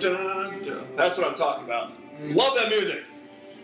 dun, dun, dun. That's what I'm talking about. Love that music.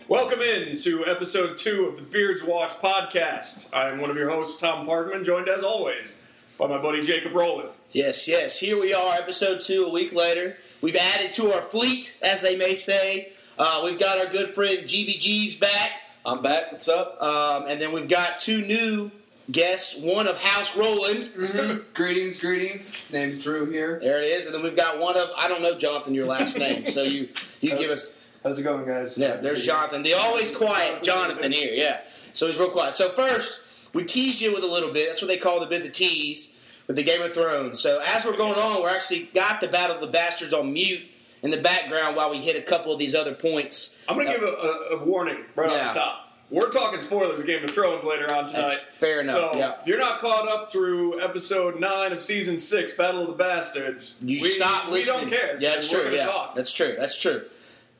Welcome in to episode two of the Beards Watch podcast. I am one of your hosts, Tom Parkman, joined as always by my buddy Jacob Rowland. Yes, yes. Here we are, episode two, a week later. We've added to our fleet, as they may say. Uh, we've got our good friend GB Jeebs back. I'm back. What's up? Um, and then we've got two new guests, one of House Rowland. Mm-hmm. greetings, greetings. Name's Drew here. There it is. And then we've got one of, I don't know, Jonathan, your last name. So you, you give us, How's it going, guys? yeah, there's Jonathan. The always quiet Jonathan here, yeah. So he's real quiet. So first, we tease you with a little bit. That's what they call the visit tease with the Game of Thrones. So as we're going on, we're actually got the Battle of the Bastards on mute in the background while we hit a couple of these other points. I'm going to Uh, give a, a, a warning right Yeah. off the top. We're talking spoilers of Game of Thrones later on tonight. That's fair enough, So yeah. if you're not caught up through episode nine of season six, Battle of the Bastards. You we, stop we listening. don't care. Yeah, that's true. Yeah, talk. that's true. That's true.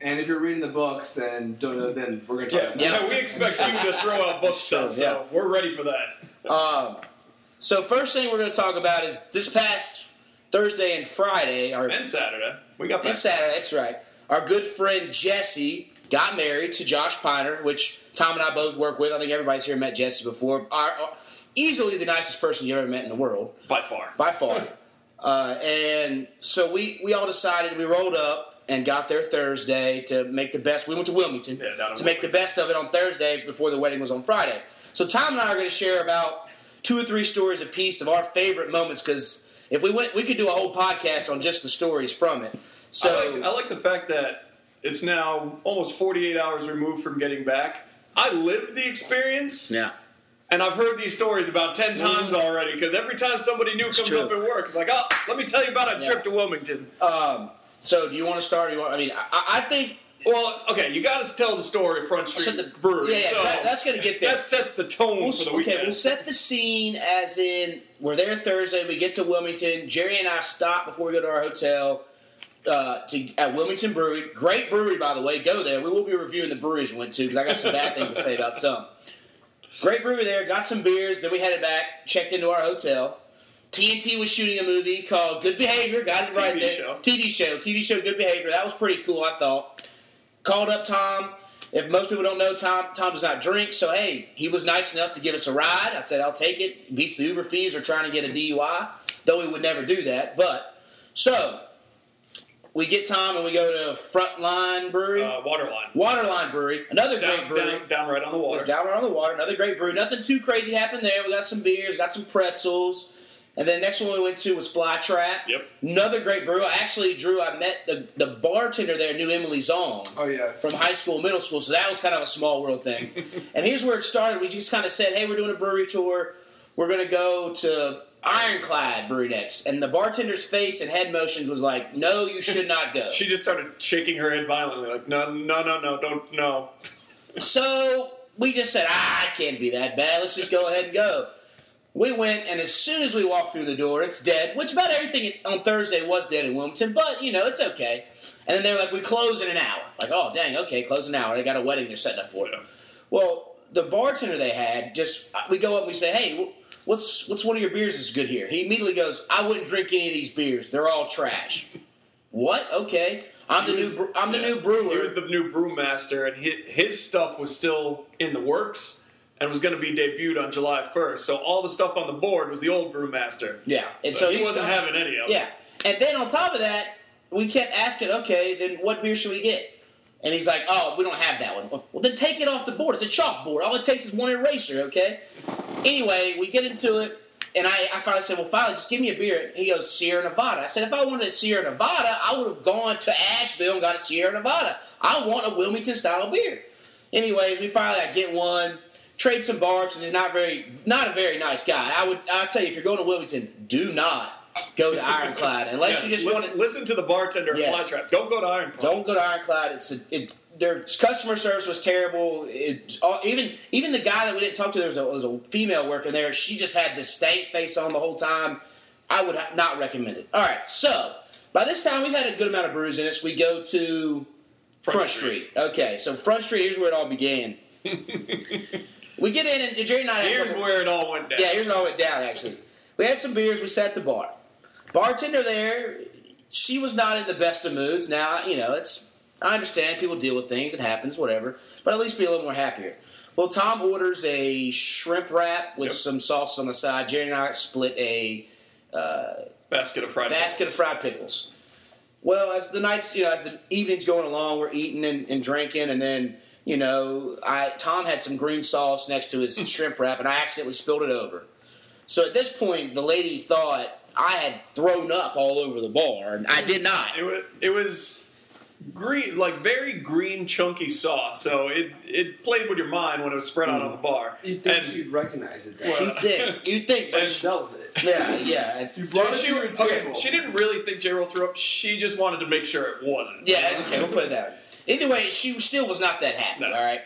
And if you're reading the books and don't know, then we're gonna talk Yeah, about Yeah. no, we expect you to throw out book Sure, stuff, so yeah. we're ready for that. Um, so first thing we're going to talk about is this past Thursday and Friday, or And Saturday, we got and. Saturday. That's right. Our good friend Jesse got married to Josh Piner, which Tom and I both work with. I think everybody's here met Jesse before. Our, uh, easily the nicest person you ever met in the world, by far. by far. uh, and so we we all decided we rolled up and got there Thursday to make the best. We went to Wilmington Yeah, to make the best of it on Thursday before the wedding was on Friday. So Tom and I are going to share about two or three stories a piece of our favorite moments because if we went, we could do a whole podcast on just the stories from it. So I, like, I like the fact that it's now almost 48 hours removed from getting back. I lived the experience, yeah, and I've heard these stories about 10 times already because every time somebody new comes true. up at work, it's like, oh, let me tell you about a Yeah. trip to Wilmington. Um, so do you want to start? Or you want? I mean, I, I think Well, okay, you got to tell the story of Front Street So the- Brewery. yeah, yeah, so that- that's gonna get there. That sets the tone We'll, for the weekend. okay, we'll set the scene as in we're there Thursday. We get to Wilmington. Jerry and I stop before we go to our hotel uh, to at Wilmington Brewery. Great brewery, by the way. Go there. We will be reviewing the breweries we went to because I got some bad things to say about some. Great brewery there. Got some beers. Then we headed back. Checked into our hotel. TNT was shooting a movie called Good Behavior. Got it right TV there. show. TV show. TV show. Good Behavior. That was pretty cool. I thought. Called up Tom. If most people don't know, Tom Tom does not drink, so hey, he was nice enough to give us a ride. I said I'll take it. Beats the Uber fees or trying to get a DUI, though we would never do that. But so we get Tom and we go to Frontline Brewery, uh, Waterline. Waterline Brewery, another great Down, brewery. down, down right on the It was water. down right on the water. Another great brewery. Nothing too crazy happened there. We got some beers, got some pretzels. And then next one we went to was Fly Trap. Yep. Another great brew. I actually, Drew, I met the, the bartender there, knew Emily Zong Oh yes. from high school, middle school. So that was kind of a small world thing. and here's where it started. We just kind of said, hey, we're doing a brewery tour. We're going to go to Ironclad Brewery. And the bartender's face and head motions was like, no, you should not go. She just started shaking her head violently, like, no, no, no, no, don't, no. So we just said, ah, it can't be that bad. Let's just go ahead and go. We went, and as soon as we walked through the door, it's dead. Which about everything on Thursday was dead in Wilmington, but you know it's okay. And then they were like, "We close in an hour." Like, oh dang, okay, close an hour. They got a wedding they're setting up for. Yeah. Well, the bartender they had just we go up and we say, "Hey, what's what's one of your beers that's good here?" He immediately goes, "I wouldn't drink any of these beers. They're all trash." what? Okay, I'm He the was- new I'm the new brewer. He was the new brewmaster, and his, his stuff was still in the works and was going to be debuted on July 1st. So all the stuff on the board was the old brewmaster. yeah, and So, so, he wasn't not- having any of it. Yeah. And then on top of that, we kept asking, okay, then what beer should we get? And he's like, oh, we don't have that one. Well, then take it off the board. It's a chalkboard. All it takes is one eraser, okay? Anyway, we get into it, and I, I finally said, well, finally, just give me a beer. He goes, Sierra Nevada. I said, if I wanted a Sierra Nevada, I would have gone to Asheville and got a Sierra Nevada. I want a Wilmington style beer. Anyways, we finally I get one. Trade some barbs he's not very, not a very nice guy. I would, I'll tell you, if you're going to Wilmington, do not go to Ironclad unless Yeah, you just listen, want to. listen to the bartender at Yes. Flytrap. Don't go to Ironclad. Don't go to Ironclad. It's a, it, their customer service was terrible. It, all, even even the guy that we didn't talk to, there was a, was a female working there. She just had this stank face on the whole time. I would ha- not recommend it. All right, so by this time we've had a good amount of brews in us. We go to Front, Front Street. Okay, so Front Street. Here's where it all began. we get in and Jerry and I. Here's where it all went down. yeah, here's where it all went down. Actually, we had some beers. We sat at the bar. Bartender there, she was not in the best of moods. Now, you know, it's I understand people deal with things, it happens, whatever. But at least be a little more happier. Well, Tom orders a shrimp wrap with Yep. some sauce on the side. Jerry and I split a uh, Basket of fried basket of fried pickles. Well, as the nights, you know, as the evening's going along, we're eating and, and drinking, and then you know, I Tom had some green sauce next to his shrimp wrap, and I accidentally spilled it over. So at this point, the lady thought I had thrown up all over the bar, and I did not. It was it was green, like very green, chunky sauce. So it it played with your mind when it was spread out on the hmm. bar. You think And- she'd recognize it? Well, Then. You think? You think? She and- sells it. yeah, yeah, You brought it she, to okay, she didn't really think J Roll threw up. She just wanted to make sure it wasn't. yeah. Okay, we'll put it that way. Either way, she still was not that happy. No. All right.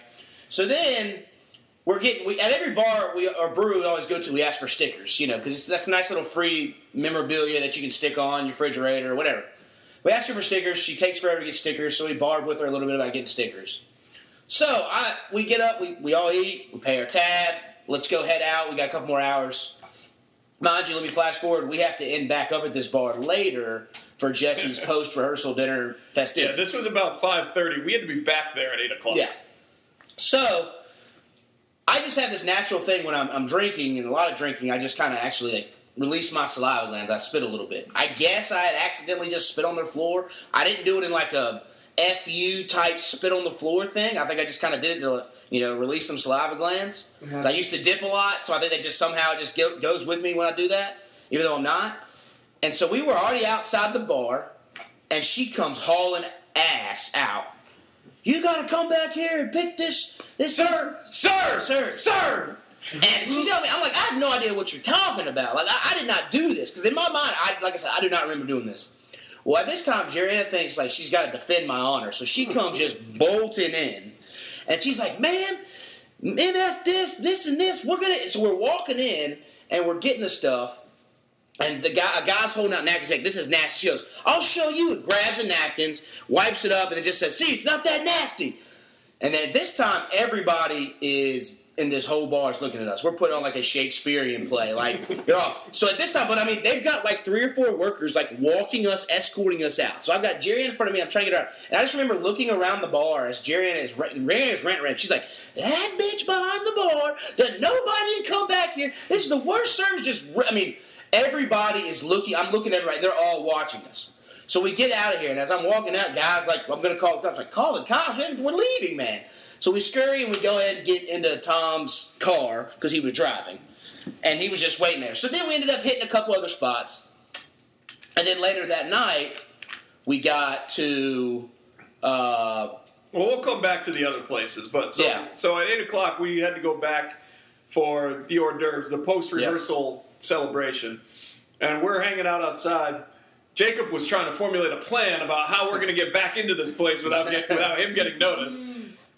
So then we're getting we, at every bar we or brewery we always go to. We ask for stickers, you know, because that's a nice little free memorabilia that you can stick on your refrigerator or whatever. We ask her for stickers. She takes forever to get stickers, so we barred with her a little bit about getting stickers. So I we get up, we, we all eat, we pay our tab. Let's go head out. We got a couple more hours. Mind you, let me flash forward. We have to end back up at this bar later for Jesse's post rehearsal dinner Yeah, this was about five thirty. We had to be back there at eight o'clock. Yeah. So I just have this natural thing when I'm, I'm drinking and a lot of drinking. I just kind of actually like release my saliva glands. I spit a little bit. I guess I had accidentally just spit on the floor. I didn't do it in like a fu type spit on the floor thing. I think I just kind of did it to you know release some saliva glands. Uh-huh. 'Cause I used to dip a lot, so I think that just somehow just go, goes with me when I do that, even though I'm not. And so we were already outside the bar, and she comes hauling ass out. You got to come back here and pick this, this, Sir, sir, Sir. sir. and she's telling me, I'm like, I have no idea what you're talking about. Like, I, I did not do this because in my mind, I like I said, I do not remember doing this. Well, at this time, Jeriana thinks like she's got to defend my honor, so she comes just bolting in, and she's like, "Man, MF this, this, and this. We're gonna." So we're walking in and we're getting the stuff. And the guy, a guy's holding out napkins. Like, this is nasty. Goes, I'll show you. And grabs the napkins, wipes it up, and then just says, "See, it's not that nasty." And then at this time, everybody is in this whole bar is looking at us. We're putting on like a Shakespearean play, like you know. So at this time, but I mean, they've got like three or four workers like walking us, escorting us out. So I've got Jerry in front of me. I'm trying to get out, and I just remember looking around the bar as Jerry and is Ray is rant rant. She's like, "That bitch behind the bar, that nobody didn't come back here. This is the worst service." Just, I mean, everybody is looking. I'm looking at everybody. They're all watching us. So we get out of here, and as I'm walking out, guys like, I'm going to call the cops. Like, call the cops, man. We're leaving, man. So we scurry and we go ahead and get into Tom's car because he was driving, and he was just waiting there. So then we ended up hitting a couple other spots, and then later that night we got to. Uh, Well, we'll come back to the other places, but so Yeah. so at eight o'clock we had to go back for the hors d'oeuvres, the post rehearsal celebration, and we're hanging out outside. Jacob was trying to formulate a plan about how we're going to get back into this place without get, without him getting noticed.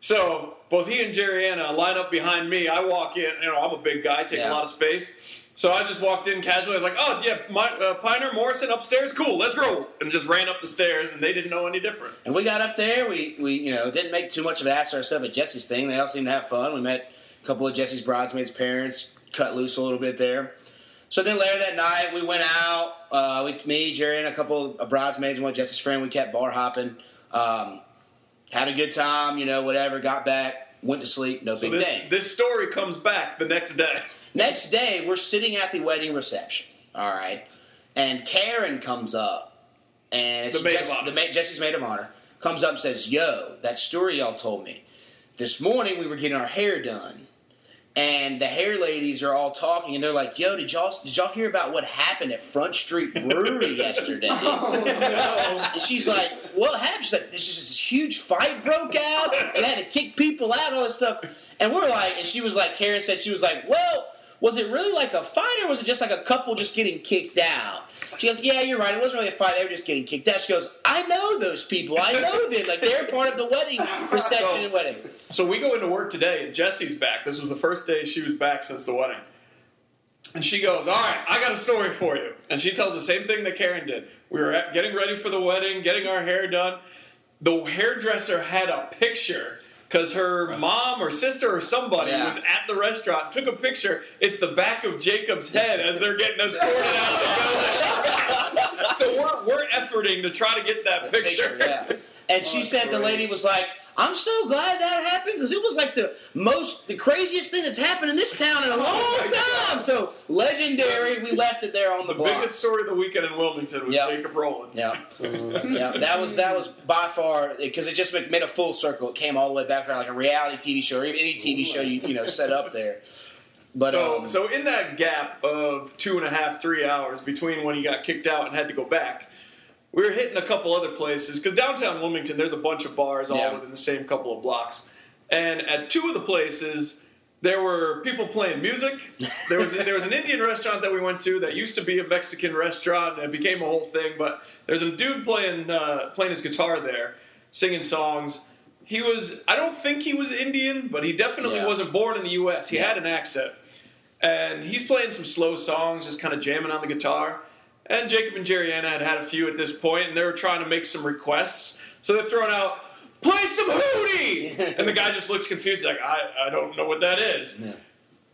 So both he and Jerriana line up behind me. I walk in. You know, I'm a big guy, take Yeah. a lot of space. So I just walked in casually. I was like, "Oh yeah, my, uh, Piner Morrison upstairs, cool, let's roll," and just ran up the stairs, and they didn't know any different. And we got up there. We, we you know didn't make too much of an ass of ourselves at Jesse's thing. They all seemed to have fun. We met a couple of Jesse's bridesmaids' parents, cut loose a little bit there. So then later that night, we went out. Uh, we, me, Jerry, and a couple of bridesmaids and one Jesse's friend. We kept bar hopping. Um, had a good time, you know, whatever. Got back, went to sleep. No So big this thing. this story comes back the next day. Next day, we're sitting at the wedding reception. All right, and Karen comes up, and it's The maid of honor. the ma- Jesse's maid of honor comes up and says, "Yo, that story y'all told me this morning. We were getting our hair done, and the hair ladies are all talking, and they're like, "Yo, did y'all did y'all hear about what happened at Front Street Brewery yesterday?" Oh, no. And she's like, "What happened?" She's like, "There's just this huge fight broke out. They had to kick people out, all this stuff." And we're like, and she was like, Karen said she was like, "Well, was it really like a fight, or was it just like a couple just getting kicked out?" She goes, "Yeah, you're right. It wasn't really a fight. They were just getting kicked out." She goes, "I know those people. I know them. Like they're part of the wedding reception and wedding." So we go into work today, and Jesse's back. This was the first day she was back since the wedding. And she goes, All right, I got a story for you. And she tells the same thing that Karen did. We were getting ready for the wedding, getting our hair done. The hairdresser had a picture because her mom or sister or somebody Yeah. was at the restaurant, took a picture. It's the back of Jacob's head as they're getting escorted out of the building. so we're we're efforting to try to get that picture. yeah. And she Oh, said the lady was like, "I'm so glad that happened because it was like the most, the craziest thing that's happened in this town in a long Oh my time." So legendary. We left it there on the, The blocks. biggest story of the weekend in Wilmington was Yep. Jacob Rowland. Yeah, yeah. That was that was by far because it just made made a full circle. It came all the way back around like a reality TV show or even any TV show you you know set up there. But So, um, so in that gap of two and a half, three hours between when he got kicked out and had to go back, we were hitting a couple other places because downtown Wilmington, there's a bunch of bars all Yeah. within the same couple of blocks, and at two of the places. There were people playing music. There was there was an Indian restaurant that we went to that used to be a Mexican restaurant and it became a whole thing. But there's a dude playing uh, playing his guitar there, singing songs. He was I don't think he was Indian, but he definitely Yeah. wasn't born in the U.S. He Yeah. had an accent and he's playing some slow songs, just kind of jamming on the guitar. And Jacob and Jerry Anna had had a few at this point, and they were trying to make some requests. So they're throwing out, "Play some Hootie," and the guy just looks confused, like, "I, I don't know what that is." yeah.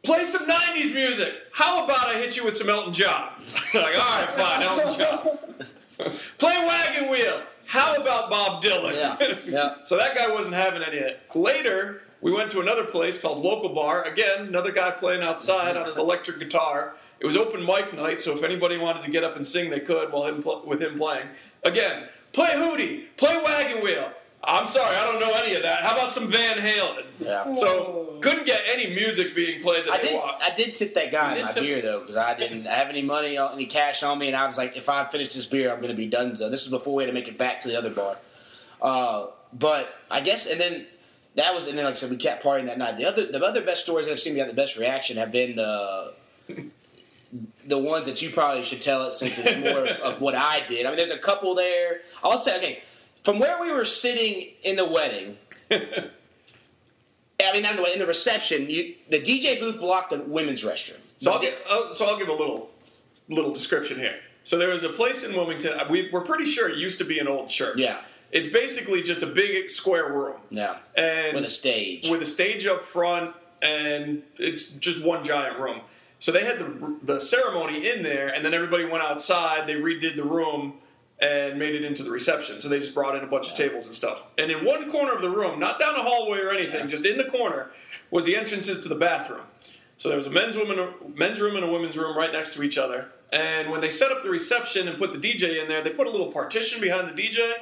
Play some '90s music. How about I hit you with some Elton John? like, all right, fine, Elton John. Play Wagon Wheel. How about Bob Dylan? Yeah, yeah. so that guy wasn't having any of it. Later, we went to another place called Local Bar. Again, another guy playing outside on his electric guitar. It was open mic night, so if anybody wanted to get up and sing, they could while him pl- with him playing. Again, play Hootie, play Wagon Wheel. I'm sorry, I don't know any of that. How about some Van Halen? yeah. So couldn't get any music being played that I did. want. I did tip that guy You in my tip- beer though, because I didn't have any money, any cash on me, and I was like, if I finish this beer, I'm going to be done. So this is before we had to make it back to the other bar. Uh, but I guess, and then that was, and then like I said, we kept partying that night. The other, the other best stories that I've seen that got the best reaction have been the. The ones that you probably should tell it since it's more of, of what I did. I mean, there's a couple there. I'll tell. Okay, from where we were sitting in the wedding, I mean, not in the wedding, in the reception, you, the DJ booth blocked the women's restroom. So I'll, give, uh, so I'll give a little little description here. So there was a place in Wilmington. uh, We, we're pretty sure it used to be an old church. Yeah. It's basically just a big square room. Yeah, And with a stage. with a stage up front, and it's just one giant room. So they had the the ceremony in there, and then everybody went outside. They redid the room and made it into the reception. So they just brought in a bunch of tables and stuff. And in one corner of the room, not down a hallway or anything, just in the corner, was the entrances to the bathroom. So there was a men's woman, men's room and a women's room right next to each other. And when they set up the reception and put the DJ in there, they put a little partition behind the DJ.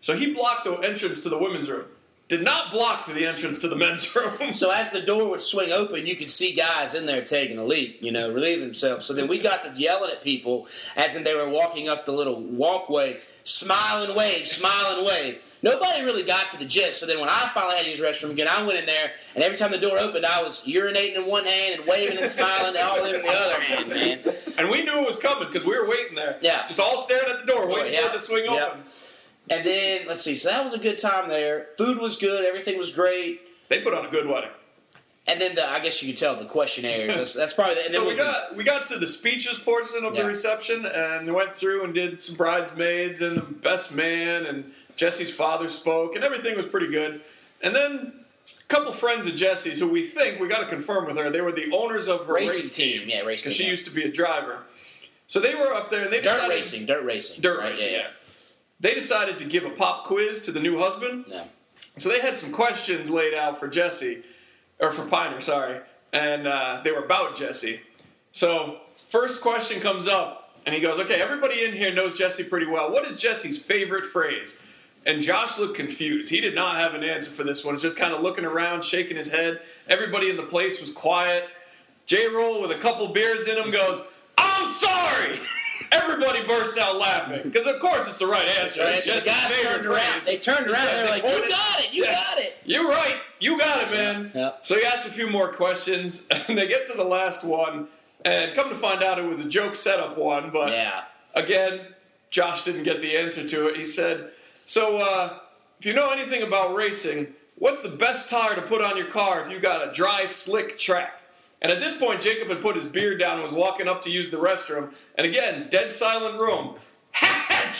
So he blocked the entrance to the women's room. Did not block the entrance to the men's room. so as the door would swing open, you could see guys in there taking a leak, you know, relieving themselves. So then we got to yelling at people as they were walking up the little walkway, smile and wave, smile and wave. Nobody really got to the gist. So then when I finally had to use the restroom again, I went in there, and every time the door opened, I was urinating in one hand and waving and smiling all in the other hand, man. And we knew it was coming because we were waiting there. Yeah. Just all staring at the door, waiting yeah. for it to swing Yeah. open. And then let's see. So that was a good time there. Food was good. Everything was great. They put on a good wedding. And then the, I guess you could tell the questionnaires. That's, that's probably. The, and So then we got we got to the speeches portion of Yeah. the reception and went through and did some bridesmaids and the best man and Jesse's father spoke and everything was pretty good. And then a couple friends of Jesse's who we think we got to confirm with her. They were the owners of her racing race team. Yeah, racing because she used to be a driver. So they were up there and they dirt decided, racing. Dirt racing. Dirt right? racing, yeah. They decided to give a pop quiz to the new husband. yeah. So they had some questions laid out for Jesse, or for Piner, sorry, and uh, they were about Jesse. So first question comes up, and he goes, "Okay, everybody in here knows Jesse pretty well. What is Jesse's favorite phrase?" And Josh looked confused. He did not have an answer for this one. He's just kind of looking around, shaking his head. Everybody in the place was quiet. J. Roll, with a couple beers in him, goes, "I'm sorry." Everybody bursts out laughing because, of course, it's the right answer. Right? It's The guys turned around. phrase. They turned around. Yeah, They're they like, "You got it. You Yeah. got it." You're right. You got it, man. Yeah. So he asked a few more questions, and they get to the last one, and come to find out it was a joke setup one. But Yeah. again, Josh didn't get the answer to it. He said, "So, uh, if you know anything about racing, what's the best tire to put on your car if you got a dry, slick track?" And at this point, Jacob had put his beard down and was walking up to use the restroom. And again, dead silent room.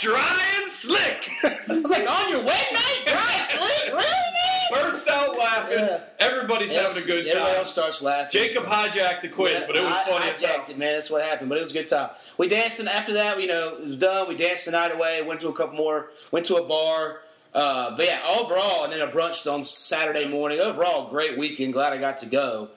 dry and slick. I was like, "On your wedding night, dry and slick, really, man?" burst out laughing. Yeah. Everybody's having a good time. Everybody else starts laughing. Jacob hijacked the quiz, Yeah, but it was I, funny hell. it, man. That's what happened. But it was a good time. We danced, and after that, you know, it was done. We danced the night away. Went to a couple more. Went to a bar. Uh, but yeah, overall, and then a brunch on Saturday morning. Overall, great weekend. Glad I got to go.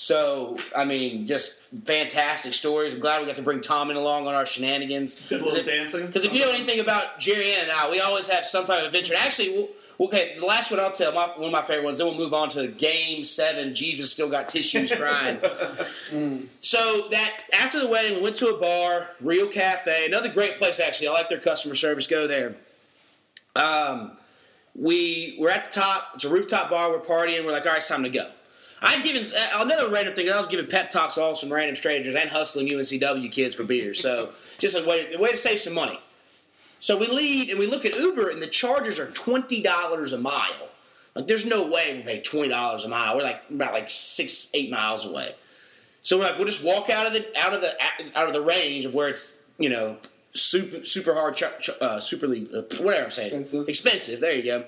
So, I mean, just fantastic stories. I'm glad we got to bring Tom in along on our shenanigans. A little dancing. Because if you know anything about Jerry Ann and I, we always have some type of adventure. And actually, we'll, okay, the last one I'll tell, my, one of my favorite ones, then we'll move on to Game 7. Jeebs has still got tissues crying. So that after the wedding, we went to a bar, Reel Cafe, another great place actually. I like their customer service. Go there. Um, we were at the top. It's a rooftop bar. We're partying. We're like, all right, it's time to go. I'd given uh, another random thing. I was giving pep talks to all some random strangers and hustling UNCW kids for beer. So just a way, a way to save some money. So we leave and we look at Uber, and the charges are twenty dollars a mile. Like, there's no way we pay twenty dollars a mile. We're like about like six, eight miles away. So we're like, we'll just walk out of the out of the out of the range of where it's you know super super hard, ch- ch- uh, super league, uh, whatever I'm saying, Expensive. Expensive. There you go.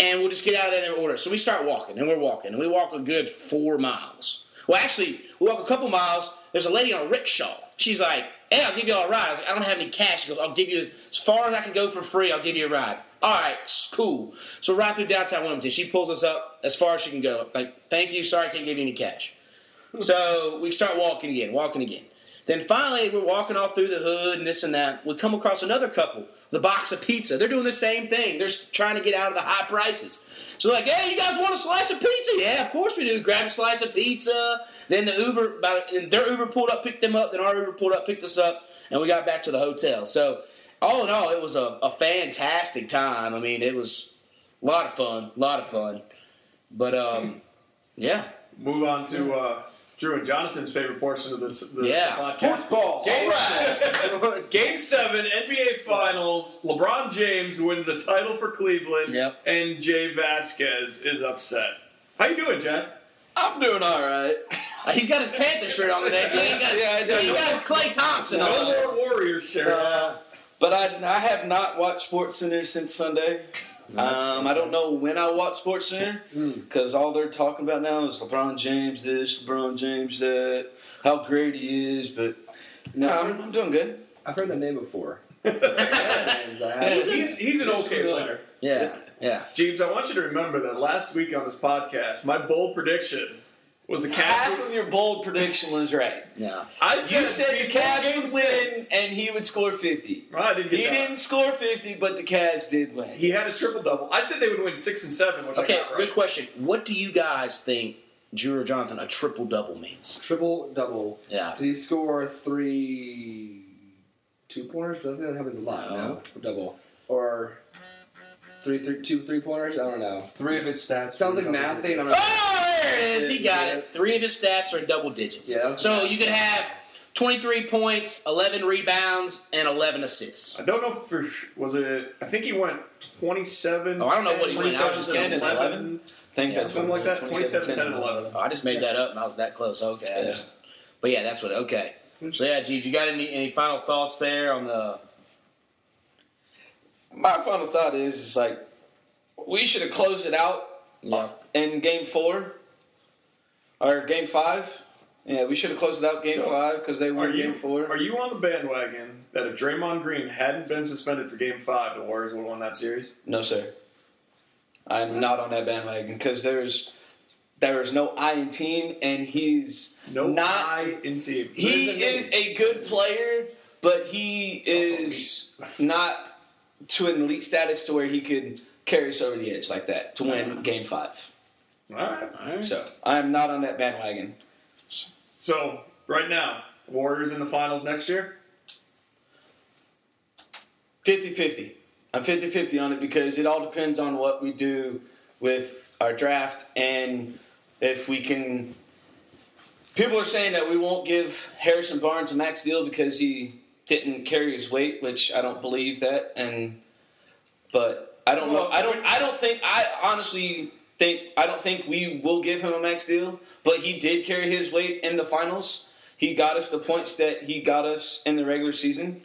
And we'll just get out of there and order. So we start walking, and we're walking, and we walk a good four miles. Well, actually, we walk a couple miles. There's a lady on a rickshaw. She's like, "Hey, I'll give you all a ride." I was like, "I don't have any cash." She goes, "I'll give you as far as I can go for free. I'll give you a ride." All right, cool. So we're right through downtown Wilmington. She pulls us up as far as she can go. Like, thank you. Sorry, I can't give you any cash. Hmm. So we start walking again, walking again. Then finally, we're walking all through the hood and this and that. We come across another couple, the box of pizza. They're doing the same thing. They're trying to get out of the high prices. So like, hey, you guys want a slice of pizza? Yeah, of course we do. Grab a slice of pizza. Then the Uber, about and their Uber pulled up, picked them up. Then our Uber pulled up, picked us up, and we got back to the hotel. So all in all, it was a, a fantastic time. I mean, it was a lot of fun, a lot of fun. But um, yeah, Move on to uh, Drew and Jonathan's favorite portion of this the Yeah. podcast. Sports balls. Game, Game seven, NBA Finals. LeBron James wins a title for Cleveland, Yep. and Jay Vasquez is upset. How you doing, Jack? I'm doing all right. He's got his Panther shirt on today. So he got, Yeah, I do. he got his Klay Thompson on. No more Warriors shirt. Uh, but I, I have not watched Sports Center since Sunday. Um, I don't know when I'll watch Sports Center because all they're talking about now is LeBron James this, LeBron James that, how great he is. But no, I'm, I'm doing good. I've heard that name before. he's, he's an okay player. Yeah, yeah. James, I want you to remember that last week on this podcast, my bold prediction was the Cavs. Half would- of your bold prediction was right. Yeah. I You said the Cavs game would six- win and he would score 50. I didn't get He that. didn't score 50, but the Cavs did win. He had a triple double. I said they would win six and seven, which Okay, I got right. good question. What do you guys think, Drew or Jonathan, a triple double means? Triple double. Yeah. Did he score three two pointers? I think that happens a lot No. now. Double. Or three, three, two three pointers? I don't know. Three of his stats. Sounds like math thing. I'm not Oh, there it is. He got it. Three of his stats are double digits. Yeah, that's- so you could have 23 points, 11 rebounds, and 11 assists. I don't know for sh- was it. I think he went twenty-seven. Oh, I don't know what he went. I was 27, just 10 and 11. 11. I think Yeah, that's something what like it that. was, 27, 10, and 11. Oh, I just made that up and I was that close. Okay. I Yeah. just- but yeah, that's what. Okay. So yeah, Jeebs, you got any, any final thoughts there on the. My final thought is, is like, we should have closed it out uh, Yeah. in game four or game five. Yeah, we should have closed it out game So, five because they Are won game four. are you on the bandwagon that if Draymond Green hadn't been suspended for Game Five, the Warriors would have won that series? no, sir. I'm not on that bandwagon because there's there is no I in team, and he's No not. I in team. He is a good player, but he is not to an elite status to where he could carry us over the edge like that to win game five. All right. All right. So I'm not on that bandwagon. So right now, Warriors in the finals next year. 50-50. I'm 50-50 on it because it all depends on what we do with our draft and if we can people are saying that we won't give Harrison Barnes a max deal because he didn't carry his weight, which I don't believe that and but I don't know. I don't I don't think I honestly think I don't think we will give him a max deal, but he did carry his weight in the finals. He got us the points that he got us in the regular season.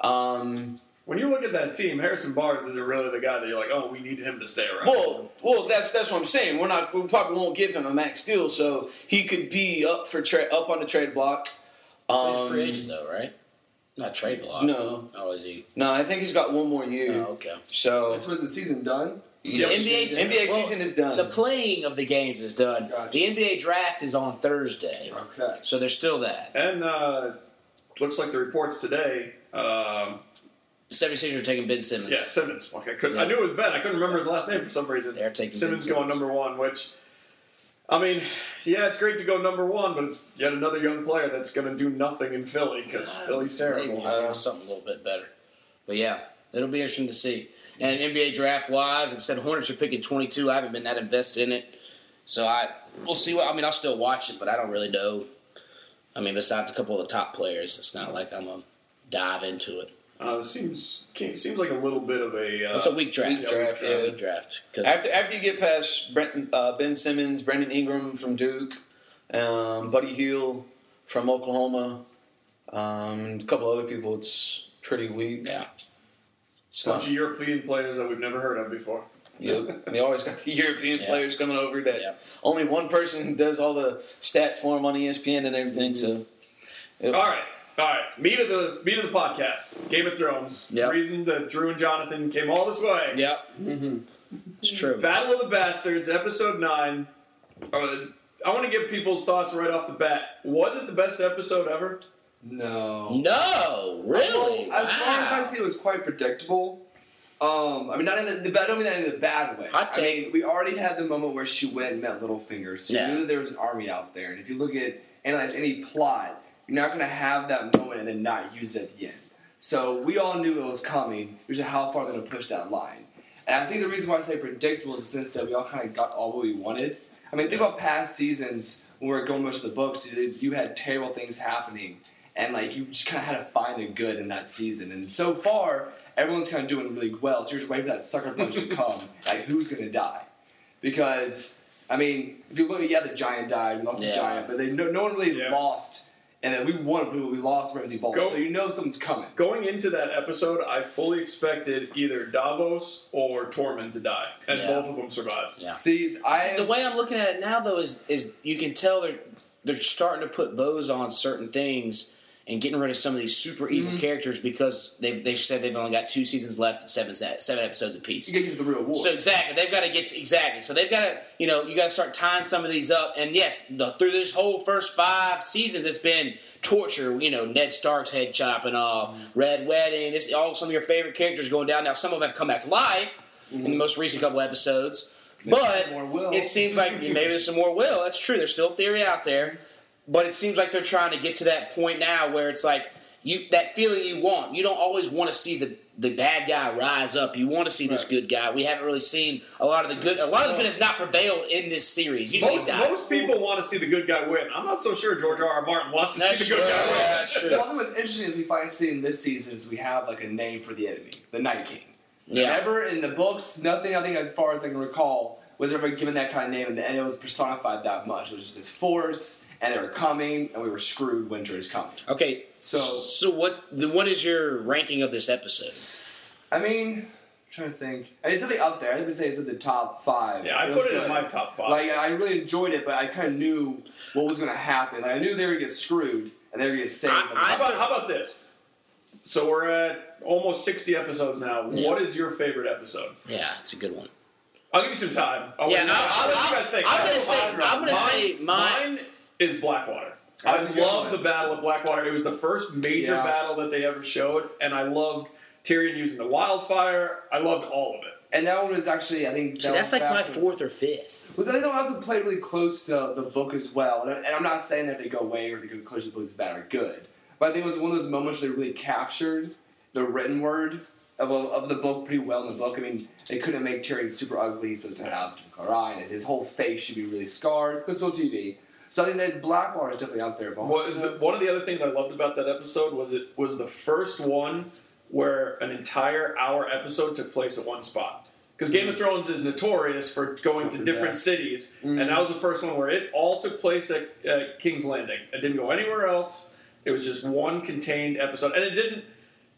Um, when you look at that team, Harrison Barnes isn't really the guy that you're like, oh, we need him to stay around. Well, well, that's that's what I'm saying. We're not. We probably won't give him a max deal, so he could be up for tra- up on the trade block. He's Um, a free agent though, right? Not trade block. No. Oh, is he? No, I think he's got one more year. Oh, okay. So So was the season done? yeah. NBA se- NBA well, season is done. The playing of the games is done. Gotcha. The NBA draft is on Thursday, Okay. so there's still that. and uh, looks like the reports today. Um, 76ers are taking Ben Simmons. yeah, Simmons. Okay, I, couldn't, I knew it was Ben. I couldn't remember his last name for some reason. They're taking Simmons Ben going number one, which, I mean, yeah, it's great to go number one, but it's yet another young player that's going to do nothing in Philly because Philly's terrible. Maybe Uh, something a little bit better. But yeah, it'll be interesting to see. And NBA draft wise, like I said, Hornets are picking 22. I haven't been that invested in it, so I we'll see what. I mean, I'll still watch it, but I don't really know. I mean, besides a couple of the top players, it's not like I'm gonna dive into it. Uh, this seems seems like a little bit of a. Uh, It's a weak draft. weak draft, yeah. weak draft because after after you get past Brent, uh, Ben Simmons, Brandon Ingram from Duke, um, Buddy Hield from Oklahoma, um, and a couple other people, it's pretty weak. yeah, It's bunch of European players that we've never heard of before. Yep. They always got the European Yeah. players coming over that Yeah. only one person does all the stats for them on E ESPN and everything. So, All right, all right. Meat of the meat of the podcast. Game of Thrones. Yep. Reason that Drew and Jonathan came all this way. yep, Mm-hmm. it's true. Battle of the Bastards, episode nine. Uh, I want to give people's thoughts right off the bat. Was it the best episode ever? No. No, really. Well, as far as I Wow. see, it was quite predictable. Um, I mean, not in the, but I don't mean that in the bad way. Hot I mean, we already had the moment where she went and met Littlefinger, so Yeah. you knew that there was an army out there. And if you look at analyze any plot, you're not going to have that moment and then not use it at the end. So we all knew it was coming. It was just how far they're going to push that line. And I think the reason why I say predictable is the sense that we all kind of got all what we wanted. I mean, think about past seasons when we were going much to the books. You, had terrible things happening, and like you just kind of had to find the good in that season. And so far, everyone's kind of doing really well. So you're just waiting for that sucker punch to come. Like, who's going to die? Because I mean, if you look yeah, the giant died, we lost the giant, but they no, no one really Yeah. lost. And then we won, but we lost Ramsay Bolton. Go- So you know something's coming. Going into that episode, I fully expected either Davos or Tormund to die, and Yeah. both of them survived. Yeah. See, I See, the way I'm looking at it now, though, is is you can tell they're they're starting to put bows on certain things and getting rid of some of these super evil Mm-hmm. characters because they've they've said they've only got two seasons left seven seven episodes apiece. you get to the real war. So exactly, they've got to get to, exactly. So they've got to, you know, you got to start tying some of these up. And yes, the, through this whole first five seasons, it's been torture. You know, Ned Stark's head chopping off, Mm-hmm. Red Wedding. This all some of your favorite characters going down. Now some of them have come back to life in the most recent couple episodes, Maybe but it seems like maybe there's some more will. That's true. There's still theory out there, but it seems like they're trying to get to that point now where it's like you that feeling you want. You don't always want to see the the bad guy rise up. You want to see this Right. good guy. We haven't really seen a lot of the good. A lot of the good has not prevailed in this series. Usually Most, most people want to see the good guy win. I'm not so sure George R. R. Martin wants to That's see the good guy win. Yeah, that's true. One thing that's interesting is we finally see in this season is we have like a name for the enemy, the Night King. Yeah. Never in the books, nothing I think as far as I can recall was ever given that kind of name, and it was personified that much. It was just this force, and they were coming, and we were screwed. Winter is coming. Okay. So- so what? The, what is your ranking of this episode? I mean, I'm trying to think. It's definitely up there. I would say it's in the top five. Yeah, I was put it in my top five. Like I really enjoyed it, but I kind of knew what was going to happen. Like I knew they were going to get screwed, and they were going to get saved. I- how about how about this? So we're at almost 60 episodes now. Yeah. What is your favorite episode? Yeah, it's a good one. I'll give you some time. I'll Yeah, let you- I'll- I'll let I'll- you guys think. I'm I'll gonna say- Hydra. I'm gonna say mine- mine is Blackwater. That's I a love the Battle of Blackwater. It was the first major Yeah. battle that they ever showed, and I loved Tyrion using the wildfire. I loved all of it. and that one was actually, I think, See, that that's like my fourth or fifth. Was I think that also played really close to the book as well. And, I- and I'm not saying that they go away or they go close to the book is bad or good, but I think it was one of those moments where they really captured the written word of, of the book pretty well in the book. I mean, they couldn't make Tyrion super ugly. He's supposed to have Chlorine, and his whole face should be really scarred. But still TV. So I think that Blackwater is definitely out there. But What, the, one of the other things I loved about that episode was it was the first one where an entire hour episode took place at one spot. Because Game of Thrones is notorious for going to different cities, Mhm. and that was the first one where it all took place at uh, King's Landing. It didn't go anywhere else. It was just one contained episode, and it didn't.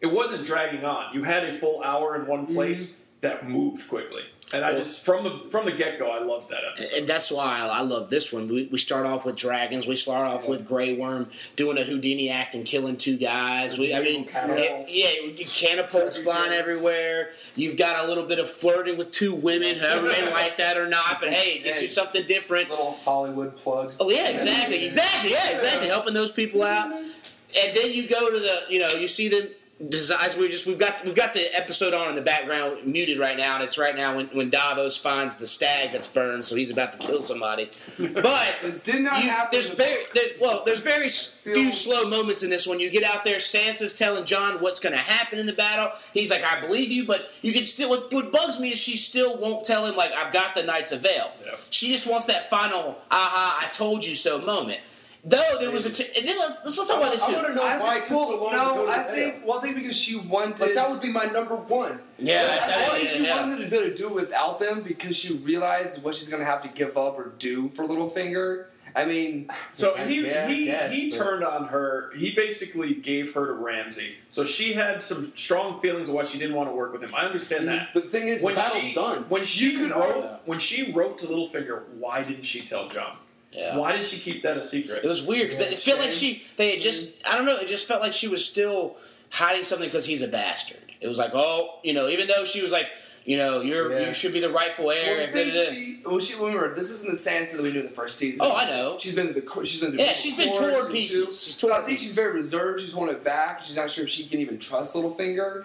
it wasn't dragging on. You had a full hour in one place that moved quickly, and I just from the from the get go, I loved that episode. And that's why I love this one. We, we start off with dragons. We start off with Grey Worm doing a Houdini act and killing two guys. We, I mean, Catapults. it- yeah, you- catapults flying everywhere. You've got a little bit of flirting with two women, however they like that or not. But hey, it gets you something different. Little Hollywood plug. Oh yeah, exactly, exactly, yeah, exactly. Helping those people out, and then you go to the, you know, you see them. Designs. We just we've got we've got the episode on in the background muted right now, and it's right now when, when Davos finds the stag that's burned, so he's about to kill somebody. But This did not you, happen. there's very there, well, there's very few slow moments in this one. You get out there, Sansa's telling Jon what's going to happen in the battle. He's like, "I believe you," but you can still. What, what bugs me is she still won't tell him like, "I've got the Knights of Vale." Yeah. She just wants that final "aha, I told you so" moment. Though there was a, t- and then let's, let's talk about this too. I want to know I why think, it took well, so long to no, go to I Vale. think well, I think because she wanted. Like that would be my number one. Yeah, I, that- I think she yeah. wanted to be able to do it without them because she realized what she's going to have to give up or do for Littlefinger. I mean, So he yeah, he guess, he but- turned on her. He basically gave her to Ramsay. So she had some strong feelings of why she didn't want to work with him. I understand mm-hmm. that. But the thing is, When the battle's she done. when she You wrote argue- when she wrote to Littlefinger, why didn't she tell Jon? Yeah. Why did she keep that a secret? It was weird because Yeah, it felt like she they had just I don't know it just felt like she was still hiding something because he's a bastard. It was like oh you know even though she was like you know you're Yeah. you should be the rightful heir. well, if da-da-da. she, well, she remember this isn't the Sansa that we knew in the first season. Oh, I know. She's been to the cour- she's been to Yeah, she's been torn pieces. too. She's So torn I think she's very reserved. She's wanting it back. She's not sure if she can even trust Littlefinger.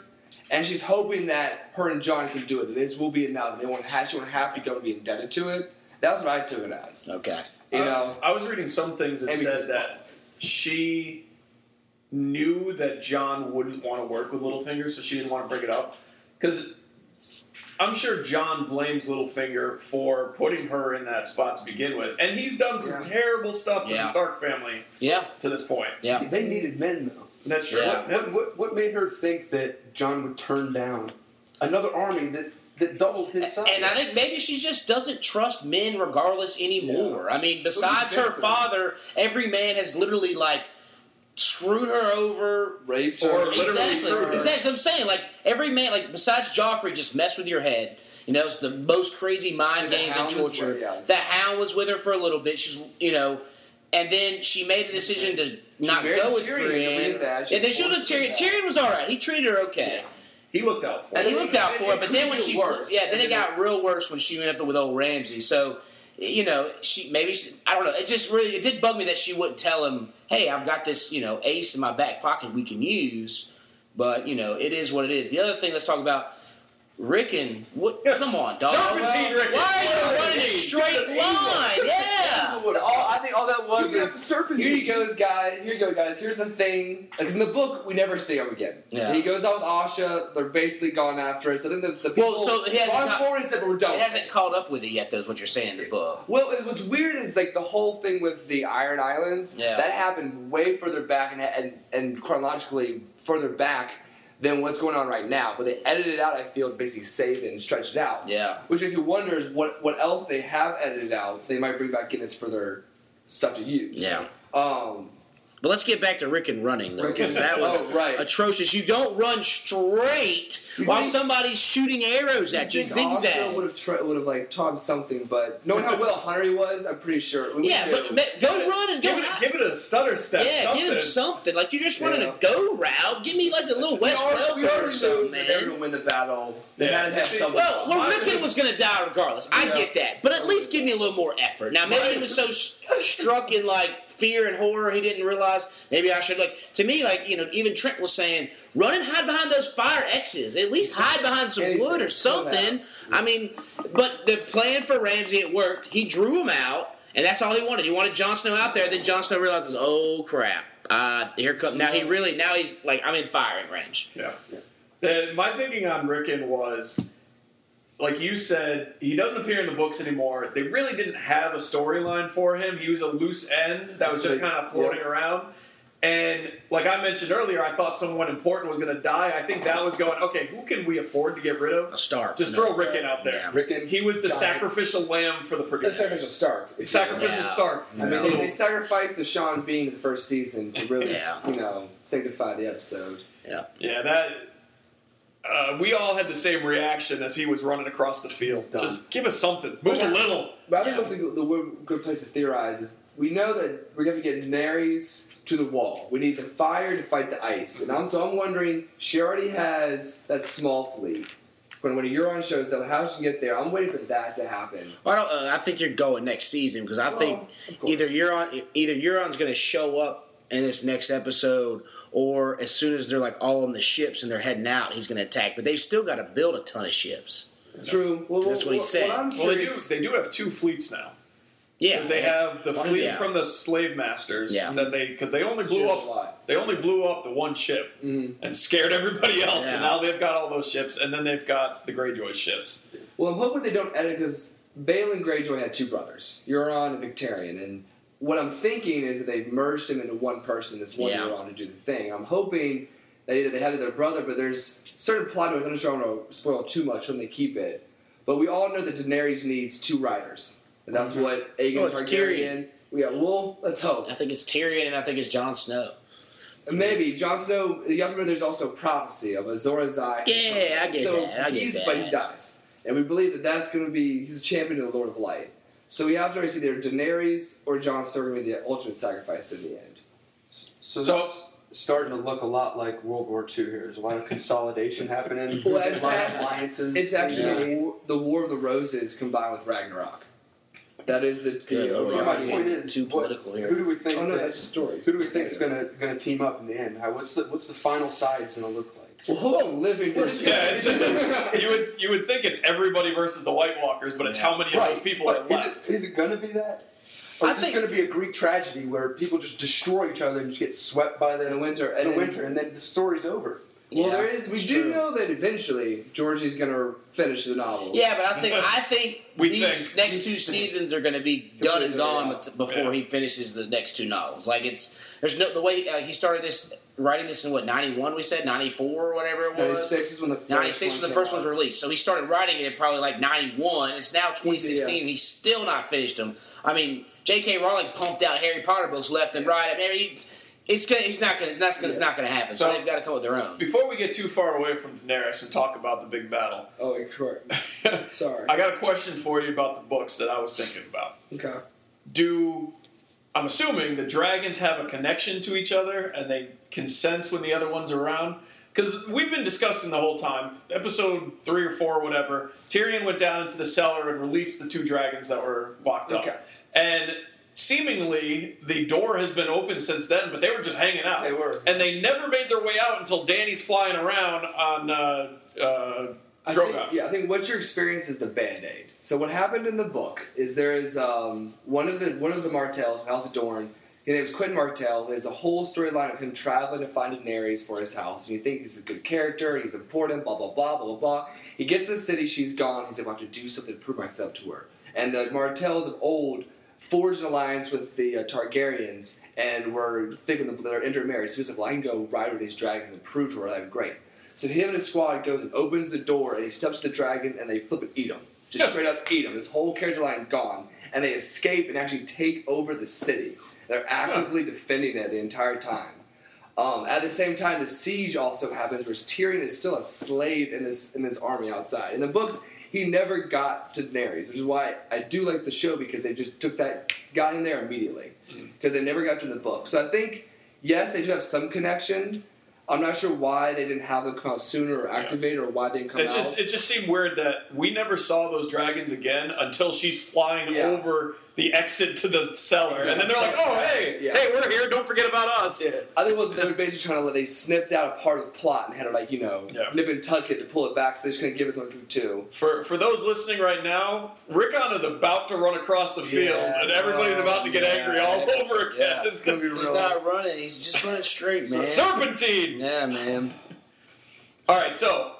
And she's hoping that her and Jon can do it. This will be enough. They won't have, she won't have to go and be indebted to it. That's what I took it as. okay. You Uh, know, I was reading some things that And said that she knew that Jon wouldn't want to work with Littlefinger, so she didn't want to bring it up. Because I'm sure Jon blames Littlefinger for putting her in that spot to begin with, and he's done some Yeah. terrible stuff for Yeah. the Stark family Yeah, to this point. yeah. They needed men though. That's true. Yeah. What, what, what made her think that Jon would turn down another army that, that doubled his size? And I think maybe she just doesn't trust men regardless anymore. I mean, besides her father, every man has literally like screwed her over, raped Or her. literally exactly, her. exactly. I'm saying like every man, like besides Joffrey, just messed with your head. You know, it's the most crazy mind And games and torture. where- yeah. The Hound was with her for a little bit. She's, you know, and then she made a decision to not go with Tyrion, Brienne. forget that. She And then she was with Tyrion. Tyrion was all right. He treated her okay. Yeah. He looked out for uh, And. He looked out it- for it, it but then when she, worse. yeah, then And it got real worse when she went up with old Ramsay. So, you know, she maybe she, I don't know. It just really it did bug me that she wouldn't tell him, "Hey, I've got this, you know, ace in my back pocket we can use." But you know, it is what it is. The other thing, let's talk about Rickon. What? Come on, dog. Serpentine Rickon. Why are you Serpentine. running a straight He's line? Yeah. All, I think all that was You got is serpent here he teeth. goes, guys. Here you go, guys. Here's the thing. Because in the book, we never see him again. Yeah. He goes out with Osha. They're basically gone after it. So then the, the people. Well, so he hasn't gone forward and said, "But we're done." It hasn't caught up with it yet, though. Is what you're saying in the book. Well, it- what's weird is like the whole thing with the Iron Islands. Yeah. That happened way further back and, and and chronologically further back than what's going on right now. But they edited it out. I feel basically save it and stretch it out. Yeah. Which makes you wonder is what what else they have edited out. They might bring back in as for their stuff to use. Yeah. Um. But let's get back to Rickon running though, because that was oh, right. atrocious. You don't run straight You while think- somebody's shooting arrows at you, I think Osha zigzag. would have tried, would have like taught him something, but knowing how well Hunter was, I'm pretty sure. we Yeah, but ma- go run and Give go. it, give it a stutter step. yeah, something. give him something. Like you're just running Yeah. a go route. Give me like a little Wes we we Welker or something, knew that they were man. going to win the battle. They Yeah. had to have something. Well, well, My- Rickon was going to die regardless. I Yeah. get that, but at least give me a little more effort. Now, maybe he was so struck in like fear and horror he didn't realize. Maybe I should like. To me, like you know, even Trent was saying, run and hide behind those fire X's. At least hide behind some Anything. wood or something. I mean, but the plan for Ramsay it worked. He drew him out, and that's all he wanted. He wanted Jon Snow out there. Then Jon Snow realizes, oh crap. Uh, here comes now. He really now he's like I'm in firing range. Yeah. The, my thinking on Rickon was, like you said, he doesn't appear in the books anymore. They really didn't have a storyline for him. He was a loose end that was just kind of right. floating around. And like I mentioned earlier, I thought someone important was going to die. I think that was going, okay, who can we afford to get rid of? A star. Just No. throw Rickon out there. Yeah. Rickon, He was the Giant. sacrificial lamb for the That's producer. sacrificial Stark. Sacrificial Yeah. Stark. I mean, they, they sacrificed the Sean Bean in the first season to really, Yeah. you know, sanctify the episode. Yeah. Yeah, that. Uh, we all had the same reaction as he was running across the field. Just give us something. Move a little. But I think what's the, the good- good place to theorize is we know that we're going to get Daenerys to the wall. We need the fire to fight the ice. And I'm, so I'm wondering, she already has that small fleet. When, when a Euron shows up, how she get there? I'm waiting for that to happen. I don't. Uh, I think you're going next season because I think Well, of course. either Euron, either Euron's going to show up in this next episode, or as soon as they're like all on the ships and they're heading out, he's going to attack. But they've still got to build a ton of ships. True. Well, That's what he said. I'm Well, they do. They do have two fleets now Yeah, because they have the fleet yeah. from the slave masters Yeah. that they because they only blew Ships up. a. They only blew up the one ship Mhm. and scared everybody else, Yeah. and now they've got all those ships, and then they've got the Greyjoy ships. Well, I'm hoping they don't edit because Balon Greyjoy had two brothers, Euron and Victarion, and what I'm thinking is that they've merged him into one person, this one Yeah. Euron to do the thing. I'm hoping that either they have their brother, but there's certain plot points. I'm not sure I want to spoil too much when they keep it, but we all know that Daenerys needs two riders, and that's mm-hmm. what Aegon Oh, it's Targaryen. We got well. Let's hope. I think it's Tyrion and I think it's Jon Snow. Maybe Jon Snow. You have to remember, there's also prophecy of Azor Ahai. Yeah, I get so that. I get that. But he dies, and we believe that that's going to be he's a champion of the Lord of Light. So we have to already either Daenerys or Jon Snow going to be the ultimate sacrifice in the end. So, So- that's starting to look a lot like World War II here. There's a lot of consolidation happening. Well, in a lot of alliances. It's actually Yeah. the, war, the War of the Roses combined with Ragnarok. That is the, Good the Yeah, y'all my point is, too what- political Who here. do we think? Oh no, that- that's the story. who do we think is gonna gonna team up in the end? How, what's the what's the final size gonna look like? Well, hopefully living Is versus Yeah, it's just, you would you would think it's everybody versus the White Walkers, but it's how many of those people are but left. Is it, is it gonna be that? Or I is this think- going to be a Greek tragedy where people just destroy each other and just get swept by the, the winter. the And then- winter, and then the story's over? Well, Yeah, there is. We do true. know that eventually Georgie's going to finish the novel. Yeah, but I think I think We these think. next two seasons are going to be done and gone out. before Yeah. he finishes the next two novels. Like it's there's no the way uh, he started this writing this in what ninety one we said ninety four or whatever it was. 96 is when the first 96 one when the first one's out. released. So he started writing it in probably like 91. It's now 2016 and he's still not finished them. I mean, J.K. Rowling pumped out Harry Potter books left and right. I mean, he, it's gonna, he's not gonna, that's gonna, it's not gonna happen. So, So- they've got to come with their own. Before we get too far away from Daenerys and talk about the big battle, Oh, correct. Sorry. I got a question for you about the books that I was thinking about. Okay. Do I'm assuming the dragons have a connection to each other and they can sense when the other one's are around? Because we've been discussing the whole time, episode three or four, or whatever. Tyrion went down into the cellar and released the two dragons that were locked up, Okay. and seemingly the door has been open since then, but they were just hanging out. They were. and they never made their way out until Danny's flying around on uh, uh, I think, yeah, I think what you're experiencing is the band aid. So what happened in the book is there is um, one of the one of the Martells from House of Dorne. His name is Quentyn Martell. There's a whole storyline of him traveling to find Daenerys for his house, and you think he's a good character, he's important, blah blah blah blah blah blah. He gets to the city, she's gone. He's like, I have to do something to prove myself to her. And the Martells of old forged an alliance with the uh, Targaryens, and were thinking that they're intermarried. So he's like, well, I can go ride with these dragons and prove to her that I'm great. So him and his squad goes and opens the door, and he steps to the dragon, and they flip and eat him. Just straight up eat him. This whole character line gone, and they escape and actually take over the city. They're actively defending it the entire time. Um, at the same time, the siege also happens, where Tyrion is still a slave in this in this army outside. In the books, he never got to Daenerys, which is why I do like the show because they just took that, got in there immediately, because they never got to the book. So I think yes, they do have some connection. I'm not sure why they didn't have them come out sooner or activate, or why they didn't come It out. just it just seemed weird that we never saw those dragons again until she's flying Yeah. over the exit to the cellar, and then they're like, "Oh, hey, Yeah. hey, we're here. Don't forget about us." I think it was they were basically trying to let they snipped out a part of the plot and had to like you know Yeah. nip and tuck it to pull it back. So they're just gonna give us something too. For for those listening right now, Rickon is about to run across the field, Yeah. and everybody's Oh, about to get yeah. angry all over again. Yeah. It's gonna be He's real. not running. He's just running straight, man. Serpentine. Yeah, man. All right, so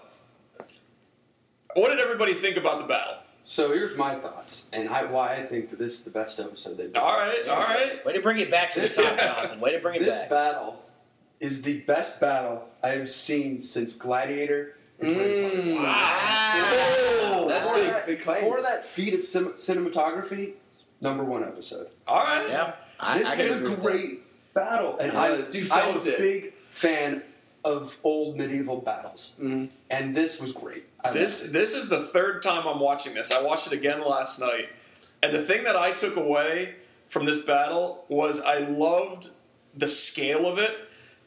what did everybody think about the battle? So here's my thoughts, and I, why I think that this is the best episode they've done. All right, all right. Way to bring it back to the top, Yeah. Jonathan. Way to bring it This back. battle is the best battle I have seen since Gladiator. and Mm. Braveheart. Wow. That's For big, that- big claim. For that feat of cin- cinematography, number one episode. All right. Yeah, I, this I can is agree a with that. great battle, and It I, was. You I'm felt a it. big fan of old medieval battles, Mm-hmm. and this was great. I This this is the third time I'm watching this. I watched it again last night, and the thing that I took away from this battle was I loved the scale of it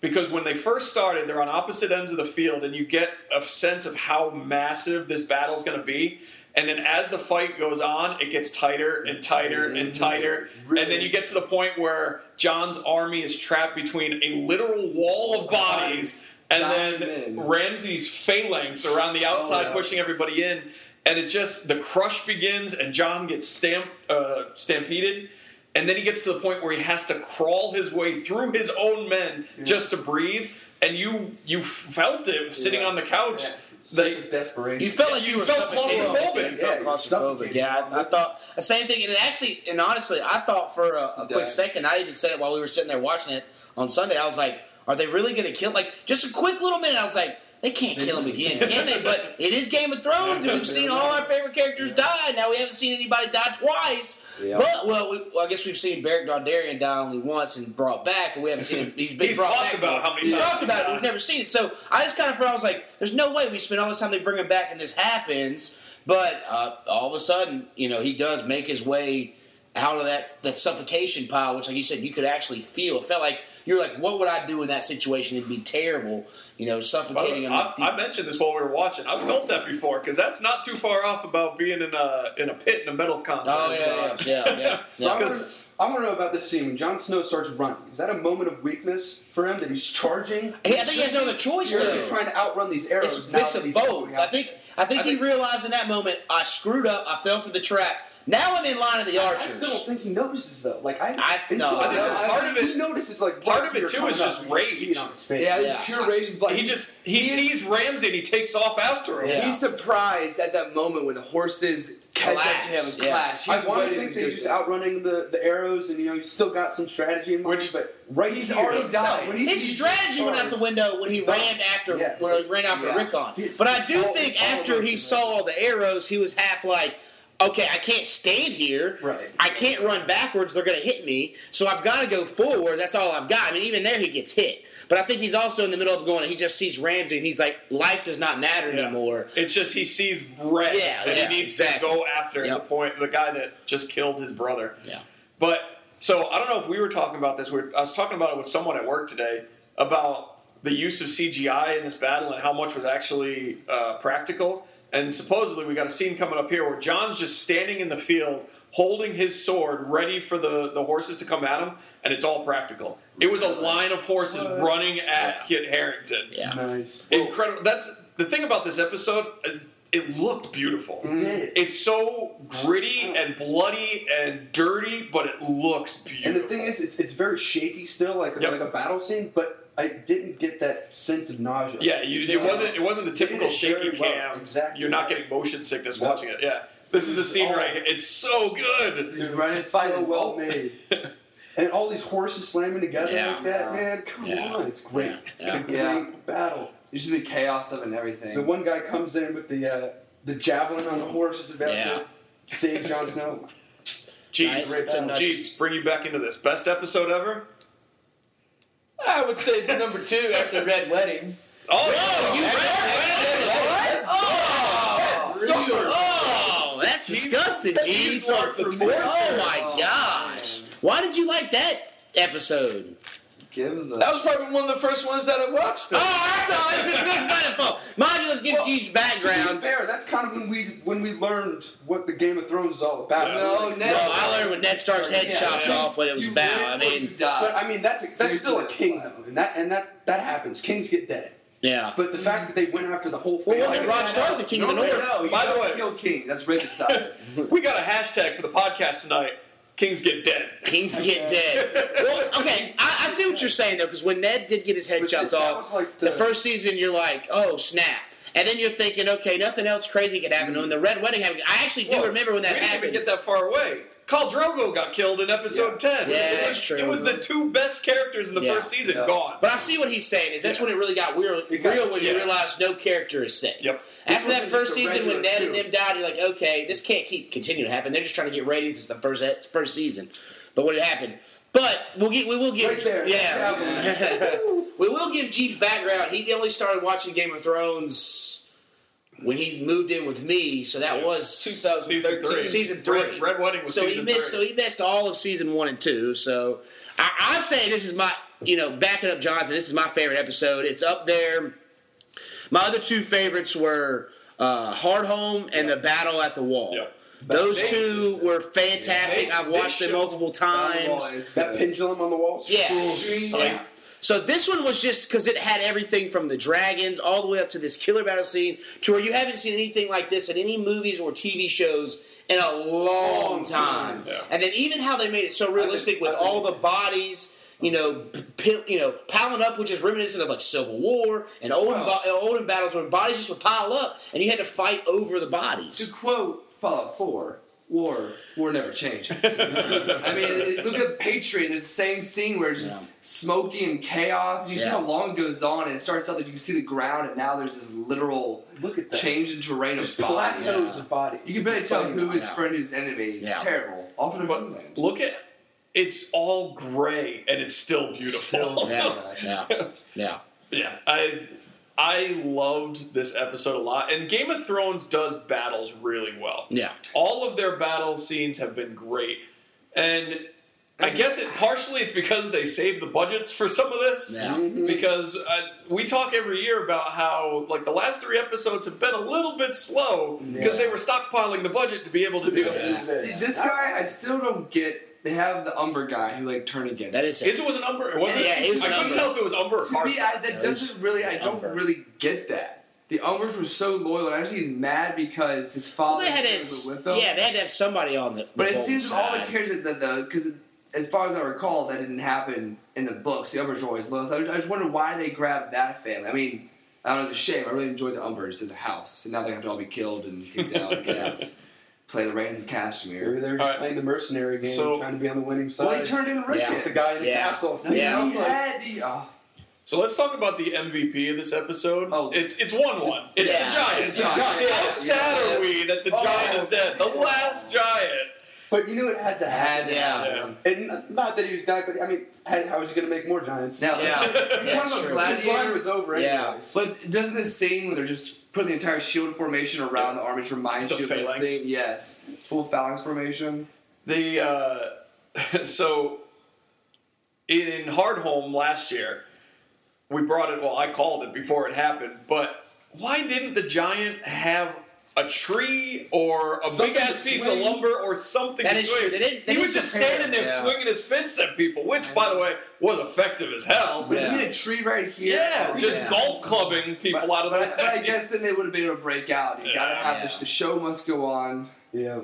because when they first started, they're on opposite ends of the field, and you get a sense of how massive this battle's going to be. And then as the fight goes on, it gets tighter and tighter and tighter. Really? And then you get to the point where Jon's army is trapped between a literal wall of bodies and then. Ramsay's phalanx around the outside yeah. pushing everybody in. And it just, the crush begins and Jon gets stamp, uh, stampeded. And then he gets to the point where he has to crawl his way through his own men just to breathe. And you you felt it sitting Yeah. on the couch. Yeah. Such That- a desperation. You felt like you, You were felt suffocating. claustrophobic. You felt Yeah, claustrophobic. suffocating. Yeah, I, I thought the same thing. And it actually, and honestly, I thought for a, a quick second, I even said it while we were sitting there watching it on Sunday. I was like, "Are they really going to kill?" Like just a quick little minute. I was like, "They can't kill him again, can they?" But it is Game of Thrones. and We've seen all our favorite characters die. Now we haven't seen anybody die twice. But well, we, well, I guess we've seen Beric Dondarrion die only once and brought back, but we haven't seen him. He's been He's brought talked back. about how many He's times talked about it. We've never seen it. So I just kind of felt I was like, "There's no way we spend all this time they bring him back and this happens." But uh, all of a sudden, you know, he does make his way out of that that suffocation pile, which, like you said, you could actually feel. It felt like you're like, "What would I do in that situation? It'd be terrible." You know, suffocating. way, I, I mentioned this while we were watching. I've felt that before because that's not too far off about being in a in a pit in a metal concert. Oh yeah, yeah, yeah, yeah. So I yeah. want to I want to know about this scene when Jon Snow starts running. Is that a moment of weakness for him that he's charging? Hey, I think he has no other choice Or is though. trying to outrun these arrows? It's now mix that of both. I think I think I he think- realized in that moment I screwed up. I fell for the trap. Now I'm in line of the Archers. I still don't think he notices though. Like I, I- it's no, still- I think part of it- he notices like part of it, too, is just and you rage. on his face. Yeah, Yeah. pure rage. is Like he just he, is- sees Ramsay and he takes off after him. Yeah. He's surprised at that moment when the horses catch up to him and yeah. clash. I He's want ready to think that he's just down. outrunning the, the arrows, and you know he's still got some strategy in mind. Which- but right He's here, already died. No, when he His sees strategy went out the window when he Stop. ran after Yeah. when he ran after Yeah. Rickon. But I do think after he saw all the arrows, he was half like, okay, I can't stand here. Right. I can't run backwards. They're going to hit me. So I've got to go forward. That's all I've got. I mean, even there, he gets hit. But I think he's also in the middle of going, he just sees Ramsay and he's like, life does not matter Yeah. anymore. It's just he sees red Yeah, and yeah, he needs exactly. to go after the point the guy that just killed his brother. Yeah. But so I don't know if we were talking about this. We were, I was talking about it with someone at work today about the use of CGI in this battle and how much was actually uh, practical. And supposedly we got a scene coming up here where Jon's just standing in the field holding his sword ready for the, the horses to come at him, and it's all practical. It was a line of horses What? running at Kit Harington. Yeah. Nice. Incredible. That's the thing about this episode. uh, It looked beautiful. He did. It's so gritty and bloody and dirty, but it looks beautiful. And the thing is, it's it's very shaky still, like Yep. like a battle scene. But I didn't get that sense of nausea. yeah, you, it wasn't. It wasn't the typical it shaky well. cam. Exactly. You're not getting motion sickness No. watching it. Yeah, this is a scene right here. It's so good. He's running, so fighting. well Oh. made. and all these horses slamming together Yeah. like that, Yeah. man. Come Yeah. on, it's great. Yeah. It's a Yeah. great battle. Usually the chaos of it and everything. The one guy comes in with the uh, the javelin on the horse is about Yeah. to save Jon Snow. Jeebs, Nice. So nuts. Bring you back into this best episode ever. I would say number two after Red Wedding. Oh, Whoa, you yeah. read Oh, oh, that's disgusting, Jeebs. starts the torture. Oh my gosh! Why did you like that episode? Give him the. That was probably one of the first ones that I watched. Oh, that's all. It's just Nick's benefit. Mind you, let's give Jeebs To background. be fair, that's kind of when we when we learned what the Game of Thrones is all about. Yeah. No, No, Ned. I learned when Ned Stark's head Yeah, chopped yeah. off what it was You about. I mean. But I mean, that's that's still a that's king though, and that and that that happens. Kings get dead. yeah. But the fact that they went after the whole Well, family. wasn't Robb Stark the king of the no, North? No, you By the way- kill king. That's regicide. We got a hashtag for the podcast tonight. Kings get dead. Kings get dead. Well, okay, I, I see what you're saying though, because when Ned did get his head But chopped this- that off, was like the the- first season, you're like, oh snap. And then you're thinking, okay, nothing else crazy could happen. When the Red Wedding happened, I actually do Whoa, remember when that we didn't happened. even get that far away. Khal Drogo got killed in episode ten. Yeah, it was, true. It was the two best characters in the Yeah. first season Yeah. gone. But I see what he's saying. Is that's Yeah. when it really got real, It got- real when you realize no character is safe. Yep. After that first season when Ned and them died, you're like, okay, this can't keep continuing to happen. They're just trying to get ratings. It's the first first season. but what had happened. But we'll get, we will give, Right there. yeah, we will give Jeebs background. He only started watching Game of Thrones when he moved in with me, so that was Season 2013, three. season three. Red, Red Wedding was so he season missed. three. So he missed all of season one and two. So I, I'm saying this is my, you know, backing up Jonathan. This is my favorite episode. It's up there. My other two favorites were uh, Hardhome and the Battle at the Wall. Yep. Those They- two were fantastic. they- I've watched them multiple times. That pendulum on the wall. Yeah. Cool. yeah. So this one was just because it had everything from the dragons all the way up to this killer battle scene to where you haven't seen anything like this in any movies or TV shows in a long time. yeah. And then even how they made it so realistic with all the bodies, you know, p- you know, piling up, which is reminiscent of like Civil War and olden, Wow. bo- uh, olden battles where bodies just would pile up and you had to fight over the bodies. To quote Fallout 4, war, war never changes. I mean, look at Patriot. There's the same scene where it's just Yeah. Smoky and chaos. You see how long it goes on, and it starts out that you can see the ground, and now there's this literal Look at that. change in terrain Just of bodies. plateaus Yeah. of bodies. You can barely tell who is who on. friend, who's enemy. Yeah. Terrible. Often a But homeland. look at it's all gray and it's still beautiful. Yeah, yeah, yeah. Yeah, I I loved this episode a lot, and Game of Thrones does battles really well. Yeah. All of their battle scenes have been great, and I guess it partially it's because they saved the budgets for some of this. Yeah. Mhm. Because uh, we talk every year about how like the last three episodes have been a little bit slow because Yeah. they were stockpiling the budget to be able to do Yeah. this. See, this guy, I still don't get. They have the Umber guy who like turned against. That is Is it was an Umber? It wasn't. Yeah, it was I an couldn't Umber. tell if it was Umber or To me, Carson. I, that Yeah, doesn't really. I don't Umber. really get that. The Umbers were so loyal, and actually he's mad because his Well, father they had to, was with them. yeah, they had to have somebody on the. the but it Bolton seems all the side. characters that the because as far as I recall, that didn't happen in the books. The Umbers were always loyal. So I, I just wonder why they grabbed that family. I mean, I don't know. It's a shame. I really enjoyed the Umbers as a house, and now they have to all be killed and kicked out because play the reigns of Maybe they're just All right. playing the mercenary game, So- trying to be on the winning side. Well, they turned in Rickon. Yeah. the guy in the Yeah. castle. Yeah. He had the. Oh. So let's talk about the MVP of this episode. Oh. It's it's one one. It's Yeah. the giant. It's the Giant. How sad Yeah. are we that the Oh. giant is dead? The last giant. But you knew it had to Had happen. to Yeah. And not that he was dying, but I mean, how how was he going to make more giants? Now, Yeah. you're Yeah, talking his line was over Yeah. anyways. But doesn't this scene where they're just putting the entire shield formation around the armies remind The you of the phalanx? scene? Yes. Full phalanx formation. The uh, so in Hardhome last year, we brought it. Well, I called it before it happened. But why didn't the giant have a tree or a big ass piece swing. of lumber or something? That to is swing? true. They didn't- they he was just prepare standing there yeah. swinging his fists at people, which, by the way, was effective as hell. But Yeah. you need a tree right here. Yeah, Oh, just Yeah. golf clubbing people But, out of but, the I, but I guess then they would have been able to break out. You gotta have Yeah. the, the show must go on. Yeah.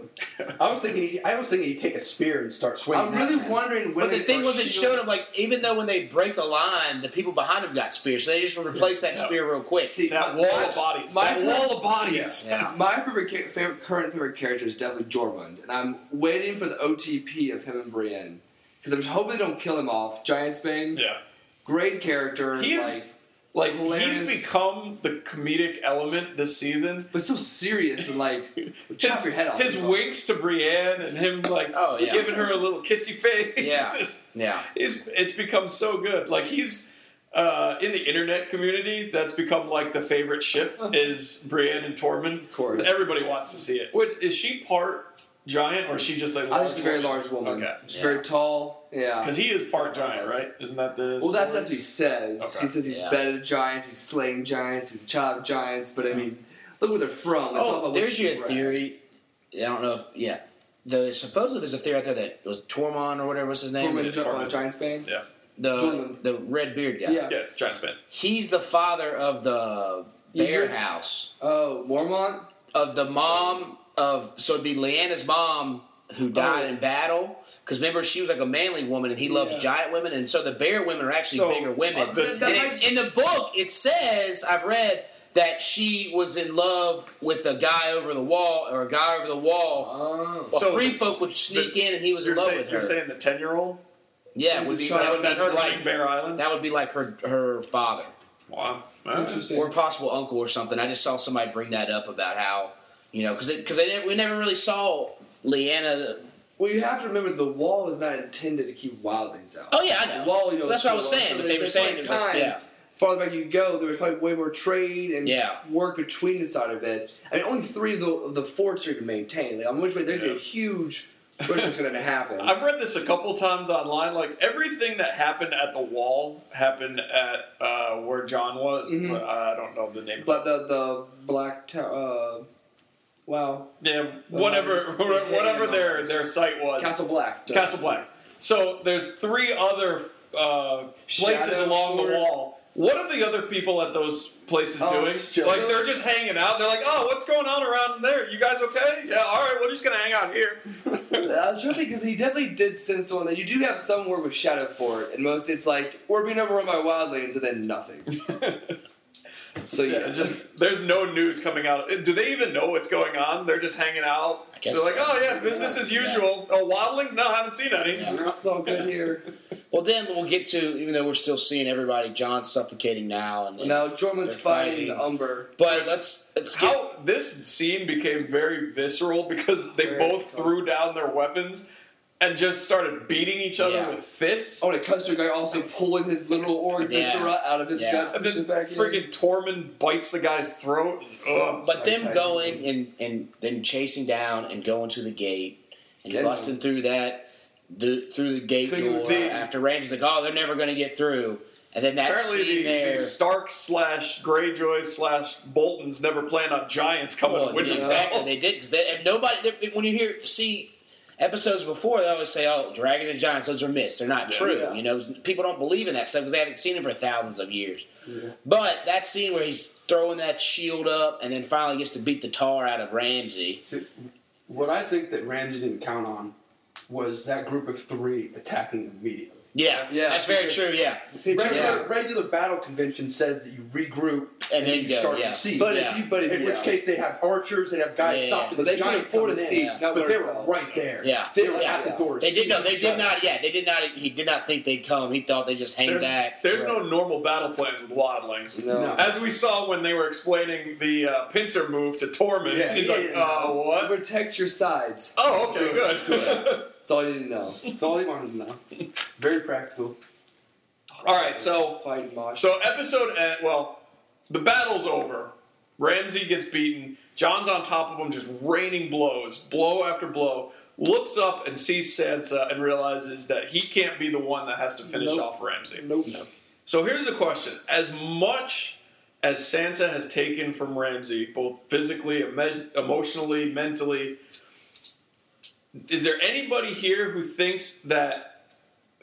I was thinking. He, I was thinking he'd take a spear and start swinging. I'm really wondering when But the thing was, it showed him like even though when they break a line, the people behind him got spears, so they just replaced that Yeah. spear real quick. See, that my- wall of bodies. my- that wall of bodies. Yeah. My favorite, favorite current favorite character is definitely Tormund, and I'm waiting for the OTP of him and Brienne because I'm hoping they don't kill him off. Giantsbane, Yeah. great character. He is- like, Like Hilarious. he's become the comedic element this season. but so serious and like chop His, your head off. his winks to Brienne and him like Oh, yeah. giving her a little kissy face. Yeah. Yeah. He's, it's become so good. Like he's uh, in the internet community. That's become like the favorite ship is Brienne and Tormund. Of course. Everybody wants to see it. Which, is she part giant or is she just a I large? think she's a very large woman. Okay. She's Yeah. very tall. Yeah. Because he is part Something giant, right? Isn't that the? Well, that's that's what he says. Okay. He says he's Yeah. better than giants. He's slaying giants. He's a child of giants. But I mean, look where they're from. It's all Oh, about there's you your grab. theory. I don't know if yeah. The supposedly there's a theory out there that it was Tormund or whatever was his name. Tormund, Yeah, Gi- uh, Tormund. Giantsbane. Yeah. The Tormund. the red beard guy. Yeah. Yeah, Giantsbane. He's the father of the bear Yeah. house. Oh, Mormont. Of the mom of so it'd be Lyanna's mom who died Oh. in battle. Because remember she was like a manly woman and he loves Yeah. giant women and so the bear women are actually So, bigger women. uh, That- that And makes- it's, in the book, it says I've read that she was in love with a guy over the wall or a guy over the wall. Oh. Well, So- free folk would sneak in, and he was in You're love saying, with her. you're saying the ten year old? yeah, would be, that would be her like Bear Island. that would be like her her father Wow. All right. Interesting. or possible uncle or something. I just saw somebody bring that up about how you know because because we never really saw Lyanna Well, you have to remember the wall is not intended to keep wildlings out. Oh yeah, I know. The wall, you know, That's what I was saying. But there- they were saying, like it was like- time. yeah, Farther back you go, there was probably way more trade and Yeah. work between the side of it. I mean, only three of the, of the forts are to maintain. Like, I'm which way there's gonna a huge push that's going to happen. I've read this a couple times online. Like everything that happened at the wall happened at uh, where Jon was. Mhm. But I don't know the name. but the the black tower, uh, wow, yeah, whatever, Well, whatever their their site was. Castle Black. Castle Black. So there's three other uh, places Shadow along the wall. What are the other people at those places Oh, doing? like they're just hanging out. They're like, "Oh, what's going on around there? You guys okay? Yeah, all right. We're just gonna hang out here." I was trying because he definitely did send someone that you do have some somewhere with Shadow Fort, and most it's like we're being overrun by wildlings and then nothing. So yeah, Yeah, just there's no news coming out. Do they even know what's going on? They're just hanging out. I guess They're like, so. "Oh yeah, business as Yeah. usual." Oh, wildlings? No, haven't seen any. Yeah. it's all good here. Well, then we'll get to even though we're still seeing everybody. Jon's suffocating now, and then, Now Tormund's fighting, fighting. Umber. but let's let's get How this scene became very visceral because they Very both cool. threw down their weapons and just started beating each other Yeah. with fists. Oh, and a customer guy also pulling his literal org Yeah. out of his Yeah. gut, and then it back in. Tormund bites the guy's throat. Ugh. But them Sorry, going and, and then chasing down and going to the gate and Yeah. busting through that the through the gate Couldn't door even after Ramsay's like, oh, they're never going to get through. And then that Apparently, scene the, there. the Stark slash Greyjoy slash Boltons never plan on giants coming well, exactly, they did. They, and nobody, they, when you hear, see episodes before, they always say, oh, Dragons and Giants, those are myths. They're not Yeah. true. Yeah. You know, people don't believe in that stuff because they haven't seen it for thousands of years. But that scene where he's throwing that shield up and then finally gets to beat the tar out of Ramsay. See, what I think that Ramsay didn't count on was that group of three attacking immediately. Yeah, Yeah, that's very true. Yeah, Regular, Yeah. regular battle convention says that you regroup And then you go, start yeah. your siege. But Yeah. if you, but in yeah. which case they have archers, they have guys Yeah, stopping but the they could giant afford a coming siege, in. but they were right there. Yeah. they were Yeah. at the door. they did no, they did not. Yeah, they did not. He did not think they'd come. He thought they just hang There's, back. there's no normal battle plans with wildlings. No. No. As we saw when they were explaining the uh, pincer move to Tormund, Yeah, he's he like, didn't uh, what? protect your sides. Oh, okay, good. Good. That's all you need to know. That's all he wanted to know. Very practical. All right, so Fight Mosh. so episode end, well, the battle's over. Ramsay gets beaten. Jon's on top of him, just raining blows, blow after blow. Looks up and sees Sansa and realizes that he can't be the one that has to finish Nope. off Ramsay. nope. So here's the question: As much as Sansa has taken from Ramsay, both physically, emo- emotionally, mentally, is there anybody here who thinks that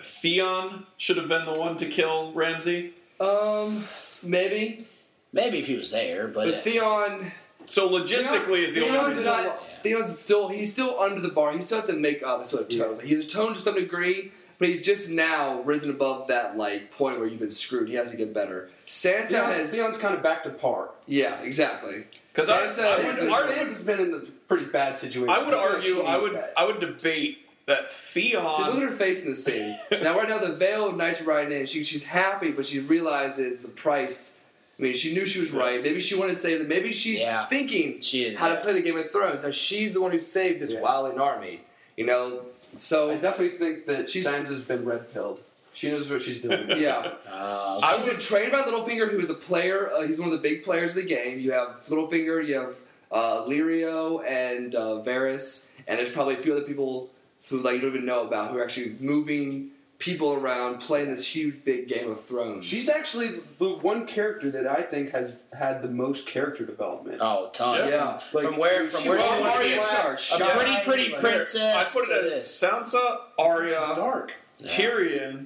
Theon should have been the one to kill Ramsay? Um, maybe. Maybe if he was there, but, But Theon, So logistically, is the only Theon's reason. not. Theon's still. He's still under the bar. He still doesn't make up sort of totally. He's atoned to some degree, but he's just now risen above that like point where you've been screwed. He has to get better. Sansa Theon, has. Theon's kind of back to par. Yeah, exactly. Because I, Sansa I is would the- argue, Sansa's been in a pretty bad situation. I would feel argue, I would, that. I would debate that See, look at her face in the scene. now, right now, the Vale of Night's riding in. She, she's happy, but she realizes the price. I mean, she knew she was right. Maybe she wanted to save them. Maybe she's Yeah. thinking she is. how to play the Game of Thrones. Now, she's the one who saved this Yeah. wildling army. You know, so I definitely think that She's- Sansa's been red pilled. She knows what she's doing. yeah. Uh, I She's would- been trained by Littlefinger, who is a player. Uh, he's one of the big players of the game. You have Littlefinger, you have uh, Lirio, and uh, Varys, and there's probably a few other people who like you don't even know about who are actually moving people around, playing this huge big Game of Thrones. She's actually the one character that I think has had the most character development. oh, ton. Yeah. From, Like, from where? From she where was she wanted to Arya be a, Stark, a shy, pretty, pretty like- princess. I put to it this. as Sansa, Arya, dark. Yeah. Tyrion,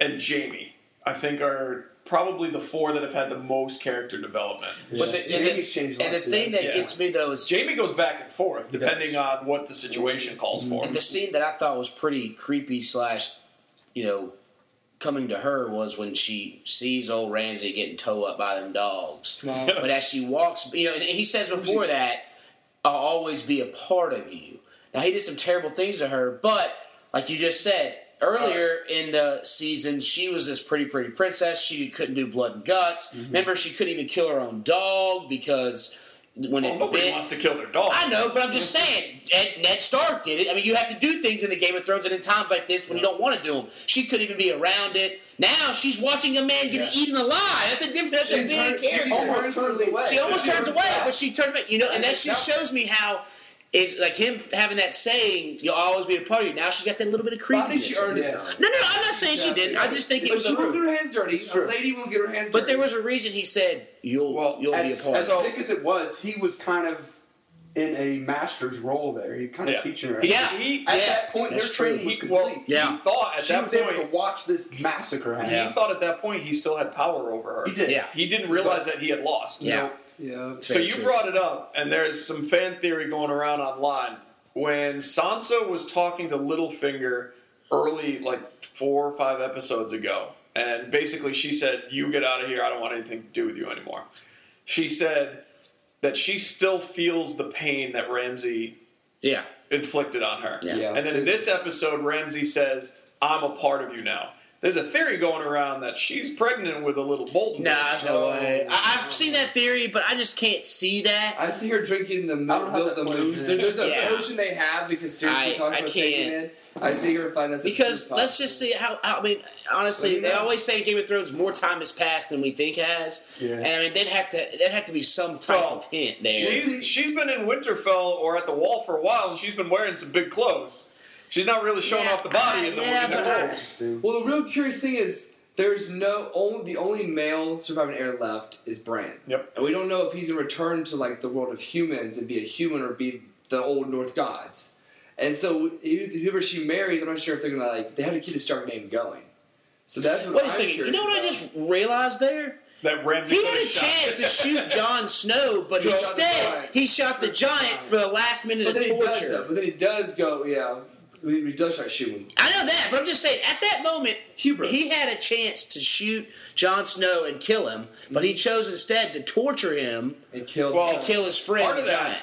and Jaime. I think are probably the four that have had the most character development. But the- and the- Jaime's changed a And the thing that Yeah. gets me though is Jaime goes back and forth depending does. on what the situation calls for. And the scene that I thought was pretty creepy slash, you know, coming to her was when she sees old Ramsay getting towed up by them dogs. but as she walks, you know, and he says before that, "I'll always be a part of you." Now he did some terrible things to her, but like you just said earlier in the season, she was this pretty, pretty princess. She couldn't do blood and guts. Mm-hmm. Remember, she couldn't even kill her own dog because when Well, it nobody bit. wants to kill their dog. I know, but I'm just saying. Ed, Ned Stark did it. I mean, you have to do things in the Game of Thrones, and in times like this, when you don't want to do them, she couldn't even be around it. Now she's watching a man get Yeah. eaten alive. That's a different. That's She a big turns- she character. almost turns away. She almost She turns turns away, back. but she turns back. You know, and that it's just shows me how is like him having that saying, "You'll always be a part of you." Now she's got that little bit of But I creepiness. think she earned it. Yeah. though. No, no, I'm not saying she didn't. I just think it But was she a. won't get her hands dirty. Sure. A lady won't get her hands But dirty. But there was a reason he said, "You'll, Well, you'll be a As, part." as of it." sick as it was, he was kind of in a master's role there. He kind of Yeah. teaching her. Yeah. He, At Yeah, that point, their that's true. training was he, complete. well, Yeah. he thought at she that was able to watch this massacre happen. Yeah. He thought at that point he still had power over her. He did. Yeah. He didn't realize that he had lost. Yeah. Yeah. So you true. brought it up, and there's some fan theory going around online. When Sansa was talking to Littlefinger early, like four or five episodes ago, and basically she said, "You get out of here. I don't want anything to do with you anymore." She said that she still feels the pain that Ramsay Yeah. inflicted on her. Yeah. Yeah. And then in this episode, Ramsay says, "I'm a part of you now." There's a theory going around that she's pregnant with a little Bolton. Nah, there's no Oh. way. I, I've seen that theory, but I just can't see that. I see her drinking the I don't milk, milk the moon. There, there's a Yeah. potion they have because seriously I- talks I about taking can't. it. I see her find us Because let's just see how, how. I mean, honestly, Well, you they know- always say in Game of Thrones more time has passed than we think has, Yeah. and I mean, they'd have to there'd have to be some type Well, of hint there. She's she's been in Winterfell or at the wall for a while, and she's been wearing some big clothes. She's not really showing Yeah, off the body in the, yeah, in the but world. I- Well, the real curious thing is there's no only the only male surviving heir left is Bran. Yep. And we don't know if he's in return to like the world of humans and be a human or be the old North gods. And so whoever she marries, I'm not sure if they're gonna like they have to keep the Stark name going. So that's what Wait a I'm second. You know what I just realized there? That Ramsay He had a shot. chance to shoot Jon Snow, but He instead giant. he shot the giant for the last minute But of then he does torture. though. But then he does go, yeah. He he does try to shoot him. I know that, but I'm just saying, at that moment, Hubris. he had a chance to shoot Jon Snow and kill him, but he mm-hmm. chose instead to torture him And killed. Well, and kill his friend, part of the that- giant.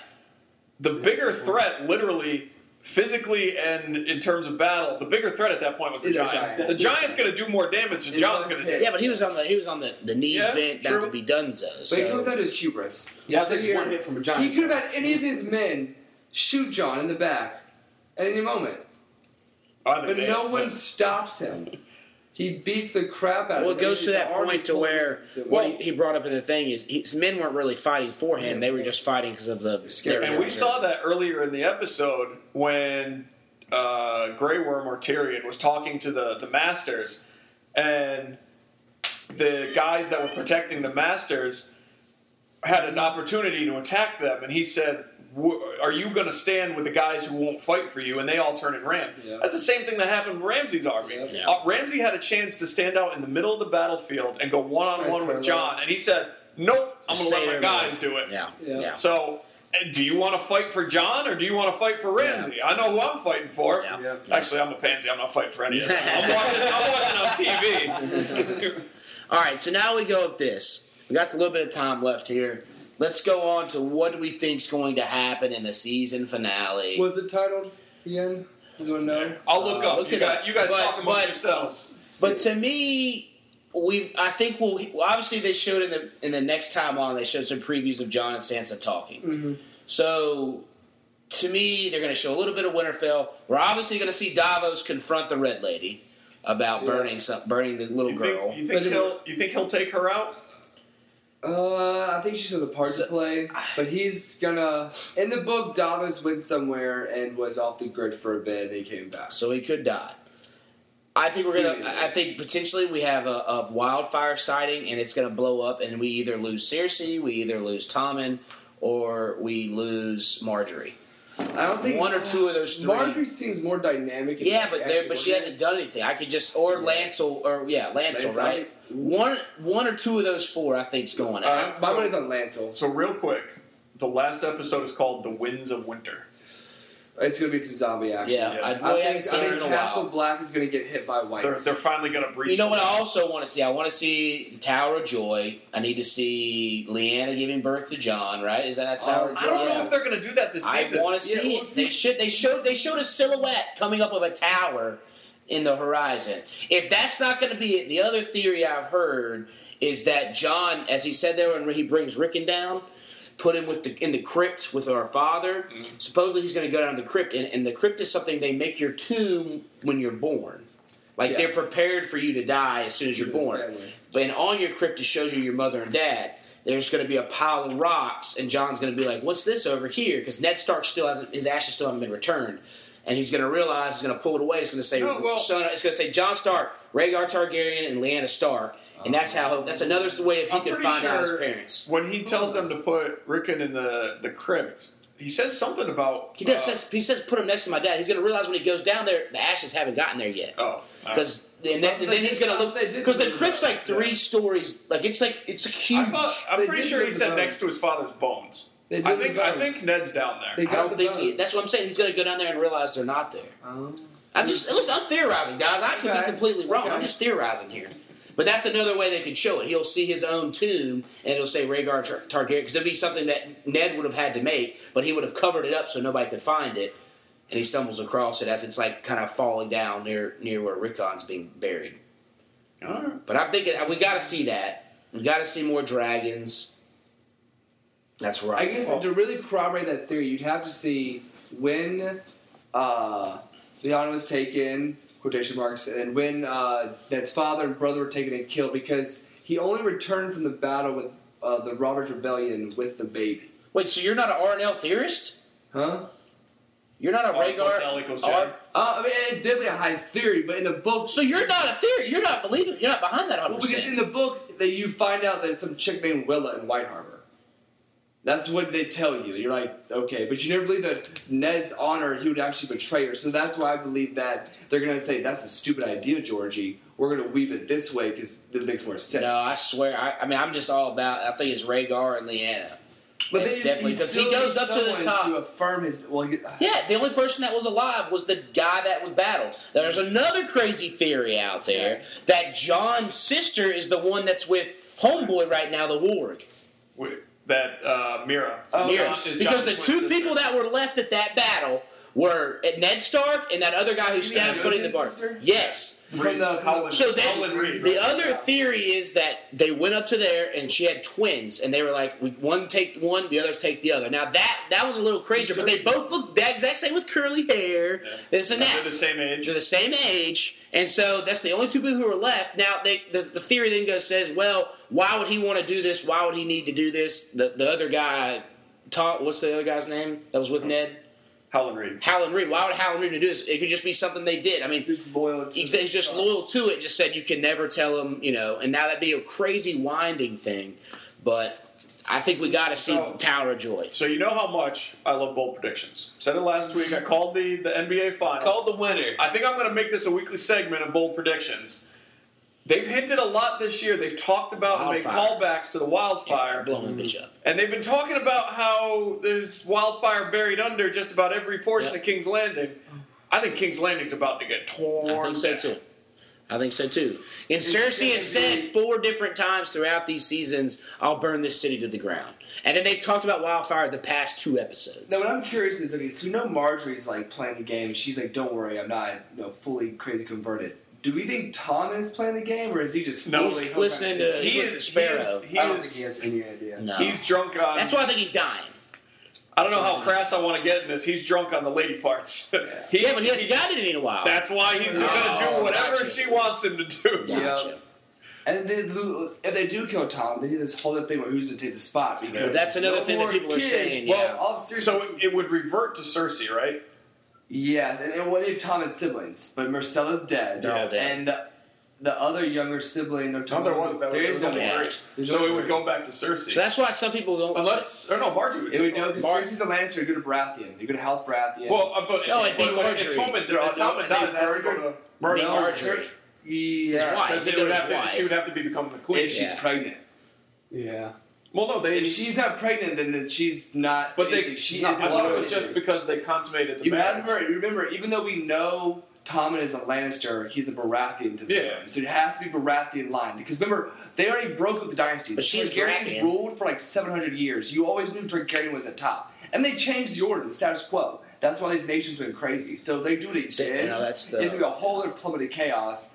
The bigger threat, literally, physically and in terms of battle, the bigger threat at that point was the giant. giant. The giant's going to do more damage than It Jon's going to do. Yeah, but he was on the he was on the, the knees Yeah, bent, about true. to be donezo. But So it comes down to his hubris. Yeah, Sit that's here- one hit from a giant. He could have had any of his men shoot Jon in the back at any moment, I think but they- no one stops him. He beats the crap out well, of it goes to that point to where what he, he brought up in the thing is his men weren't really fighting for him; they were just fighting because of the. Scared. their- And we saw that earlier in the episode when uh, Grey Worm or Tyrion was talking to the, the Masters, and the guys that were protecting the Masters had an opportunity to attack them, and he said, "W- "Are you going to stand with the guys who won't fight for you?" And they all turn and ran. Yeah. That's the same thing that happened with Ramsay's army. Yeah. Yeah. Uh, Ramsay had a chance to stand out in the middle of the battlefield and go one on one with Jon, and he said, "Nope, I'm going to let my there, guys do it." Yeah, Yeah. yeah. So, uh, do you want to fight for Jon or do you want to fight for Ramsay? I know who I'm fighting for. Yeah. Yeah. Actually, I'm a pansy. I'm not fighting for any of them. I'm watching, I'm watching on TV. All right, so now we go with this. We got a little bit of time left here. Let's go on to what do we think's going to happen in the season finale. What's it titled again? Does anyone know? I'll look Uh, up. look you, it guys, up. you guys But- talk amongst but- yourselves. But to me, we've I think we'll well, obviously they showed in the in the next time on they showed some previews of Jon and Sansa talking. Mm-hmm. So to me, they're going to show a little bit of Winterfell. We're obviously going to see Davos confront the Red Lady about Yeah. burning some, burning the little You girl. think, you think it- he'll you think he'll take her out? Uh, I think she has a part So- to play, but he's gonna. In the book, Davos went somewhere and was off the grid for a bit, and he came back. so he could die. I think we're gonna. I think potentially we have a, a wildfire sighting, and it's gonna blow up, and we either lose Cersei, we either lose Tommen, or we lose Margaery. I don't think One or two of those three. Margaery seems more dynamic. Yeah, but there, but she hasn't done anything. I could just or Lancel or yeah, Lancel, Lancel. right? One, one or two of those four, I think, is going out. Uh, My so- money's on Lancel. So real quick, the last episode is called "The Winds of Winter." It's gonna be some zombie action. yeah, yeah. I, I really haven't think, I think Castle while. Black is gonna get hit by They're, they're finally going to breach. You know the what I also want to see? I want to see the Tower of Joy. I need to see Lyanna giving birth to Jon. Right? Is that that Tower of Joy? I don't know if they're going to do that this I season. I want to Yeah, see we'll it. see. They should. They showed. They showed a silhouette coming up of a tower in the horizon. If that's not going to be it, the other theory I've heard is that Jon, as he said there when he brings Rickon down, put him with the in the crypt with our father. Mm-hmm. Supposedly he's going to go down to the crypt, and, and the crypt is something they make your tomb when you're born. Like Yeah. they're prepared for you to die as soon as you're born. But and on your crypt it shows you your mother and dad. There's going to be a pile of rocks, and Jon's going to be like, "What's this over here?" Because Ned Stark still hasn't his ashes still haven't been returned, and he's going to realize he's going to pull it away. It's going to say, No, well- son, it's going to say Jon Stark, Rhaegar Targaryen, and Lyanna Stark, and that's how that's another way if he I'm could pretty find out his parents. When he tells them to put Rickon in the, the crypt, he says something about. He does uh, says he says put him next to my dad. He's going to realize when he goes down there, the ashes haven't gotten there yet. Oh. Because and then, and then he's gonna look because the crypt's like three stories. Like it's like it's a huge. I thought, I'm They pretty sure he said bones. next to his father's bones. They I think the I think Ned's down there. They I don't the think he, that's what I'm saying. He's gonna go down there and realize they're not there. Um, I'm just listen. I'm theorizing, guys. I could Okay. be completely wrong. I'm just theorizing here. But that's another way they could show it. He'll see his own tomb, and it'll say Rhaegar Tar- Targaryen because it'd be something that Ned would have had to make, but he would have covered it up so nobody could find it. And he stumbles across it as it's like kind of falling down near near where Rickon's being buried. All right. But I'm thinking we got to see that. We got to see more dragons. That's right. I guess to really corroborate that theory, you'd have to see when uh, Leon was taken, quotation marks, and when uh, Ned's father and brother were taken and killed, because he only returned from the battle with uh, the Roberts Rebellion with the baby. Wait, so you're not an RNL theorist? Huh? You're not a R plus Rhaegar. L equals R- J. Uh, I mean, it's definitely a high theory, but in the book, So you're not a theory. You're not believing. You're not behind that well, 100. because in the book that you find out that it's some chick named Willa in White Harbor. That's what they tell you. You're like, okay, but you never believe that Ned's honor, he would actually betray her. So that's why I believe that they're going to say, that's a stupid idea, Georgie. We're going to weave it this way because it makes more sense. No, I swear. I, I mean, I'm just all about. I think it's Rhaegar and Lyanna. but it's then definitely- you'd 'cause he goes up to the top. to affirm his. Well, you- uh, Yeah, the only person that was alive was the guy that was battled. There's another crazy theory out there that John's sister is the one that's with Homeboy right now, the Warg. Wait, that uh, Meera. Oh, Meera. because the two people that were left at that battle were Ned Stark and that other guy who mean stabs the Buddy in the bar. sister? Yes. From the- from Howland- the- So then, Howland Reed, the right? other Yeah. theory is that they went up to there and she had twins, and they were like, we, one take one, the other take the other. Now that that was a little crazier, but they both look the exact same with curly hair, Yeah. this and They're the same age. They're the same age, and so that's the only two people who are left. Now, they, the, the theory then goes says, well, why would he want to do this? Why would he need to do this? The the other guy, Tom, what's the other guy's name that was with Ned? Howland Reed. Howland Reed. Why would Howland Reed do this? It could just be something they did. I mean, He's loyal to he's, he's just cause. loyal to it. Just said you can never tell him, you know. And now that'd be a crazy winding thing, but I think we got to see So- Tower of Joy. So you know how much I love bold predictions. Said it last week. I called the, the NBA finals. Called the winner. I think I'm going to make this a weekly segment of bold predictions. They've hinted a lot this year. They've talked about and made callbacks to the wildfire. blowing the bitch up. And they've been talking about how there's wildfire buried under just about every portion Yep. of King's Landing. I think King's Landing's about to get torn. I think so down. too. I think so too. And Cersei has said four different times throughout these seasons, "I'll burn this city to the ground." And then they've talked about wildfire the past two episodes. Now, what I'm curious is, okay, so we know Margaery's like playing the game, and she's like, "Don't worry, I'm not, you know, fully crazy converted." Do we think Tom is playing the game, or is he just No, fully he's listening to- He he's listening is, to Sparrow. He is, he I don't is- think he has any idea. no, he's drunk on. that's why I think he's dying. I don't know how crass I want to get in this. He's drunk on the lady parts. He- Yeah, but he hasn't gotten it in a while. That's why he's going to Oh, do whatever gotcha. she wants him to do. Yeah. Gotcha. And then if they do kill Tom, they do this whole other thing where who's going to take the spot. Because Well, that's another no thing that more people are saying, Well, yeah. all So it, it would revert to Cersei, right? Yes, and, and what if Tom had siblings? But Myrcella's dead. They're all dead. And the, the other younger sibling, no, Tom there was- that was- there there is was no only more. three. There's So only it would three. go back to Cersei. So that's why some people don't. Unless, or no, Margaery would It would take go over. because Mar- Cersei's a Lannister. You go to Baratheon. You go to House Baratheon. Well, uh, but, No, it'd be but, but if Margaery. Tommen, They're all- if Tommen they dies, it has to go to Margaery. No, Margaery. yeah, wife. Because They it would to have his to, wife. she would have to be become the queen. if she's Yeah. pregnant. Yeah. Well, no, they. If she's not pregnant, then, then she's not. but they. anything. She I is thought it was just because they consummated the You marriage. have remember, remember, even though we know Tommen is a Lannister, he's a Baratheon to the Yeah. villain. So it has to be Baratheon line. Because remember, they already broke up the dynasty. But she's Targaryens Baratheon. ruled for like 700 years. You always knew Targaryen was at top. And they changed the order, the status quo. That's why these nations went crazy. So they do what they So, did. you know, that's the- It's going to be a whole other plummeted chaos.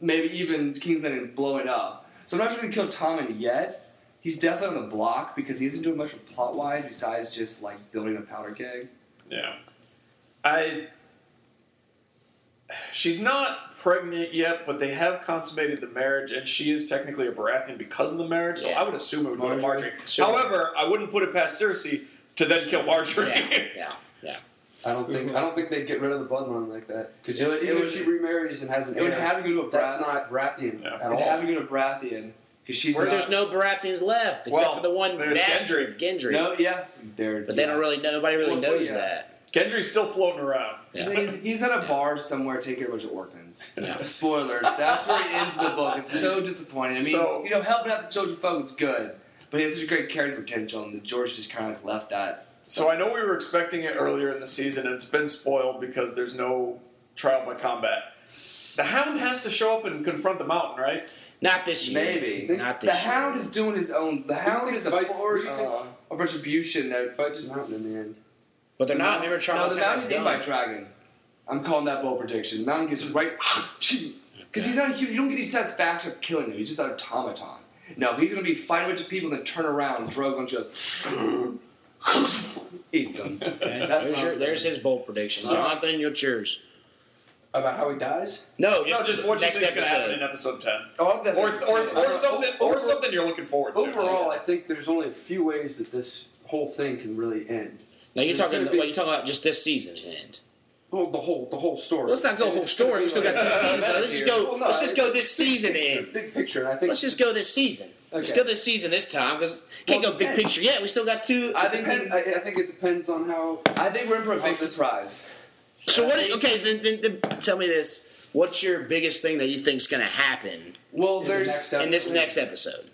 Maybe even King's Landing blowing up. So I'm not going to kill Tommen yet. He's definitely on the block because he isn't doing much plot wise besides just like building a powder keg. Yeah. I. She's not pregnant yet, but they have consummated the marriage, and she is technically a Baratheon because of the marriage. So Yeah. I would assume it would go to Margaery. Margaery. Sure. However, I wouldn't put it past Cersei to then kill Margaery. Yeah, yeah, yeah. I don't think I don't think they'd get rid of the bloodline like that because It even if she remarries and has an It would heir, have to go to a that's not Baratheon Yeah. at It would have to go to Baratheon because she's Where not, there's no Baratheons left except Well, for the one there's bastard, Gendry. no, yeah, there. But they don't really. Nobody really Well, knows yeah. that. Gendry's still floating around. Yeah. He's, he's at a Yeah. bar somewhere taking care of a bunch of orphans. Yeah. Spoilers. That's where he ends the book. It's so disappointing. I mean, So- you know, helping out the children folk is good, but he has such a great character potential, and the George just kind of left that. So I know we were expecting it earlier in the season, and it's been spoiled because there's no trial by combat. The Hound has to show up and confront the Mountain, right? Not this year. Maybe Not the this year. Hound is doing his own. The Hound is a fights- force Uh, of retribution that Fights the mountain in the end. But they're not. Remember, No, Charles the Mountain's eaten by a dragon. I'm calling that bold prediction. The Mountain gets right because he's not a human. You don't get any satisfaction of killing him. He's just an automaton. No, he's gonna be fighting a bunch of people and then turn around, Drogon just eats them. Okay. That's There's, your, I'm there's his bold prediction. Jonathan, your cheers. About how he dies? No, just, no, just what you next think's going to happen in episode. episode 10. Oh, that's Or, or, or don't- something, or something you're looking forward to. Overall, I think there's only a few ways that this whole thing can really end. Now you're There's talking. be- Well, you're talking about just this season end. Well, the whole the whole story. Let's not go whole story. We still got two seasons. Let's just go. Well, no, Let's just go this season The in. big picture, I think Let's just go this season. Let's go this season this time because can't Well, go big picture yet. We still got two. I I think think I, I think it depends on how. I think we're in for a big surprise. So what? Okay, then, then, then tell me this. What's your biggest thing that you think's going to happen Well, in the there's next in this next episode?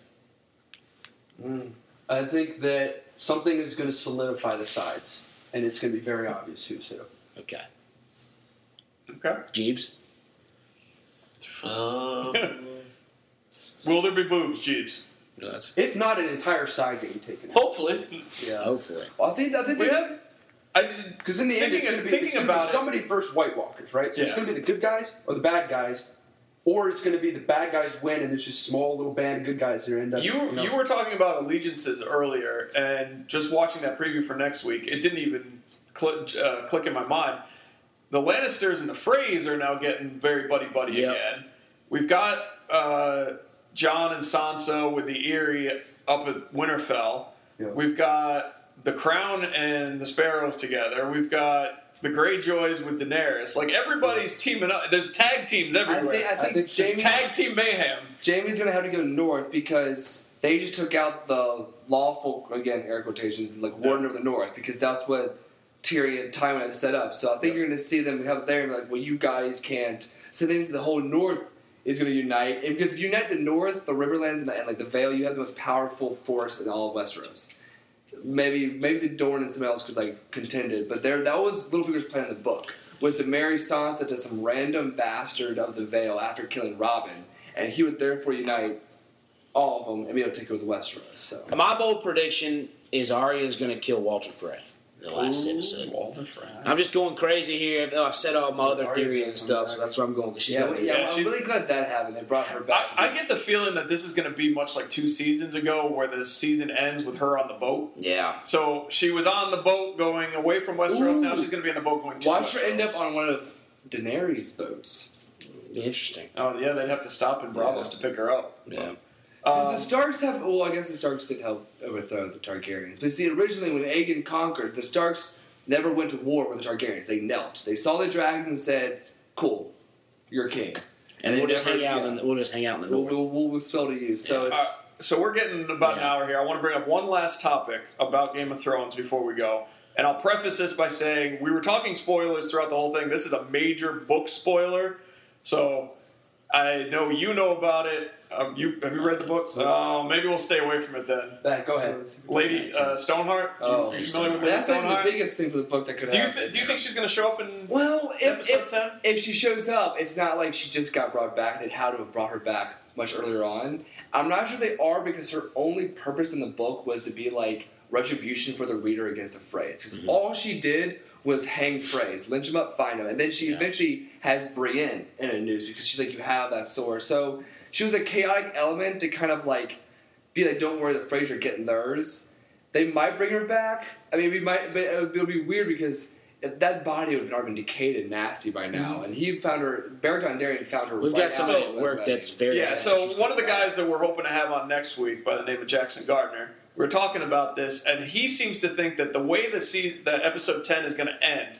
Mm. I think that something is going to solidify the sides, and it's going to be very obvious who's who. Okay, Okay. Jeebs. Um, Will there be boobs, Jeebs? No, that's If not an entire side getting taken out. hopefully. Yeah. hopefully. Well, I think I think We they- have. I, Because in the end, it's going to be, thinking it's gonna be about it- somebody versus White Walkers, right? So it's going to be the good guys or the bad guys, or it's going to be the bad guys win, and there's just small little band of good guys that end up. You know, you were talking about allegiances earlier, and just watching that preview for next week, it didn't even click, uh, click in my mind. The Lannisters and the Freys are now getting very buddy buddy Yep. again. We've got uh, Jon and Sansa with the Eyrie up at Winterfell. Yep. We've got the Crown and the Sparrows together. We've got the Greyjoys with Daenerys. Like everybody's teaming up. There's tag teams I everywhere. think I I think, think it's Jaime tag team mayhem. Jaime's gonna have to go north because they just took out the lawful again air quotations like warden of the north because that's what Tyrion Tywin has set up. So I think you're gonna see them have there and be like, well, you guys can't. So then the whole north is gonna unite and because if you unite the north, the Riverlands, and, the, and like the Vale, you have the most powerful force in all of Westeros. Maybe maybe the Dorne and somebody else could like contend it, but there that was Littlefinger's plan in the book was to marry Sansa to some random bastard of the Vale after killing Robin, and he would therefore unite all of them and be able to take over the Westeros. So My bold prediction is Arya is going to kill Walder Frey the last episode. Walder Frey. I'm just going crazy here. I've said all my other theories and stuff, back. so that's where I'm going. She's yeah, going to do yeah, that. Yeah, I'm really glad that happened. They brought her back. I, I get the feeling that this is going to be much like two seasons ago, where the season ends with her on the boat. Yeah. So she was on the boat going away from Westeros. Ooh. Now she's going to be on the boat going to Watch her end up on one of Daenerys' boats. Interesting. Oh yeah, they'd have to stop in Braavos to pick her up. Yeah. Because Um, the Starks have, well, I guess the Starks did help overthrow the Targaryens. But see, originally when Aegon conquered, the Starks never went to war with the Targaryens. They knelt. They saw the dragon and said, "Cool, you're king." And they we'll just never- hang out. yeah. In the, we'll just hang out in the We'll, north. we'll, we'll, we'll spell to you. So Uh, it's so we're getting about an hour here. I want to bring up one last topic about Game of Thrones before we go. And I'll preface this by saying we were talking spoilers throughout the whole thing. This is a major book spoiler. So I know you know about it. Um, you have you read the books? Uh, maybe we'll stay away from it then. That, go ahead. Lady uh, Stoneheart. Oh. you familiar with that's Lady like the Stoneheart? biggest thing for the book that could Do you happen. th- do you think she's going to show up in well, if, episode if, ten? if she shows up, it's not like she just got brought back. They'd had to have brought her back much earlier on. I'm not sure they are because her only purpose in the book was to be like retribution for the reader against the Freys. Because Mhm. all she did was hang Freys, lynch them up, find them, and then she Yeah. eventually has Brienne in a noose because she's like, you have that sword. So she was a chaotic element to kind of like be like, "Don't worry, the Fraser getting theirs." They might bring her back. I mean, we might, but it would, be weird because if that body would have already been decayed and nasty by now. And he found her. Beric Dondarrion found her. We've right got some at work wedding. that's very. Yeah, so one of the go back. guys that we're hoping to have on next week by the name of Jackson Gardner, we are talking about this, and he seems to think that the way the season, that episode 10 is going to end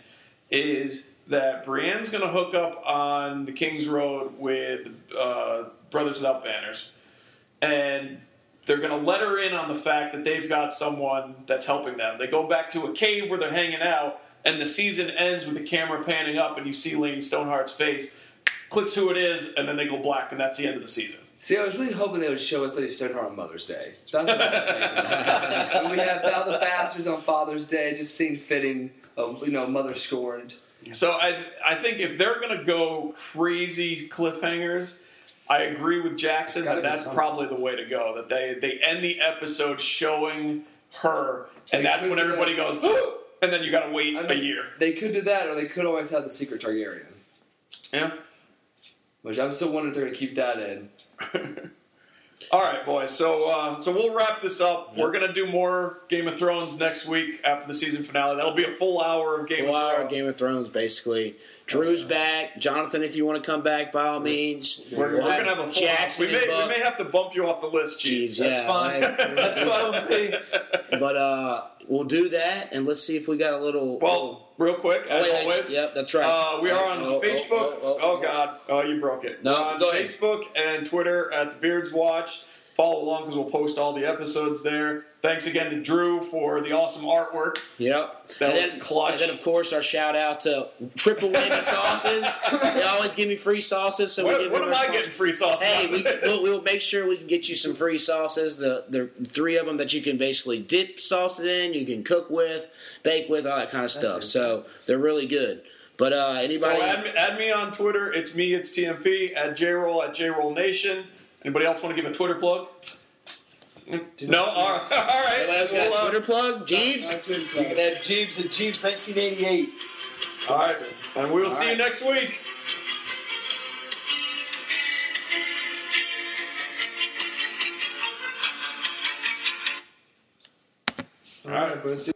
is that Brienne's going to hook up on the King's Road with uh, Brothers Without Banners, and they're going to let her in on the fact that they've got someone that's helping them. They go back to a cave where they're hanging out, and the season ends with the camera panning up, and you see Lady Stoneheart's face, clicks who it is, and then they go black, and that's the end of the season. See, I was really hoping they would show us Lady Stoneheart on Mother's Day. That's what I was thinking. we have now the bastards on Father's Day, just seemed fitting. Uh, you know, mother scorned. So I I think if they're gonna go crazy cliffhangers, I agree with Jackson that that's probably the way to go. That they they end the episode showing her, and They that's when everybody that. goes, and then you got to wait I a mean, year. They could do that, or they could always have the secret Targaryen. Yeah. Which I'm still wondering if they're going to keep that in. All right, boys. So uh, so we'll wrap this up. We're gonna do more Game of Thrones next week after the season finale. That'll be a full hour of Game Full of hour Thrones. Game of Thrones, basically. Drew's back. Jonathan, if you want to come back, by all means. we're, we're gonna have a full. Jackson we may we may have to bump you off the list, Chiefs. Jeez, That's yeah, fine. That's fine. But uh, we'll do that, and let's see if we got a little. Well, real quick, oh, as wait, always. Yep, that's right. Uh, we are on Oh, oh, Facebook. oh, Oh, oh, oh. God! Oh, you broke it. No, go ahead. Facebook and Twitter at the Beards Watch. Follow along because we'll post all the episodes there. Thanks again to Drew for the awesome artwork. Yep. That and was then, clutch. And then, of course, our shout out to Triple Whammy Sauces. they always give me free sauces, so we What, give what them am our I sponsor- getting free sauce? Hey, on we, this? we'll, we'll make sure we can get you some free sauces. The the three of them that you can basically dip sauces in, you can cook with, bake with, all that kind of stuff. So they're really good. But uh, So anybody, add me, add me on Twitter. It's me. It's TMP at JRoll at JRoll Nation. Anybody else want to give a Twitter plug? No. All right. All right. anybody got Well, uh, Twitter plug? Jeebs. You can have Jeebs at Jeebs 1988. all right. And we will see you next week. All right, but let's do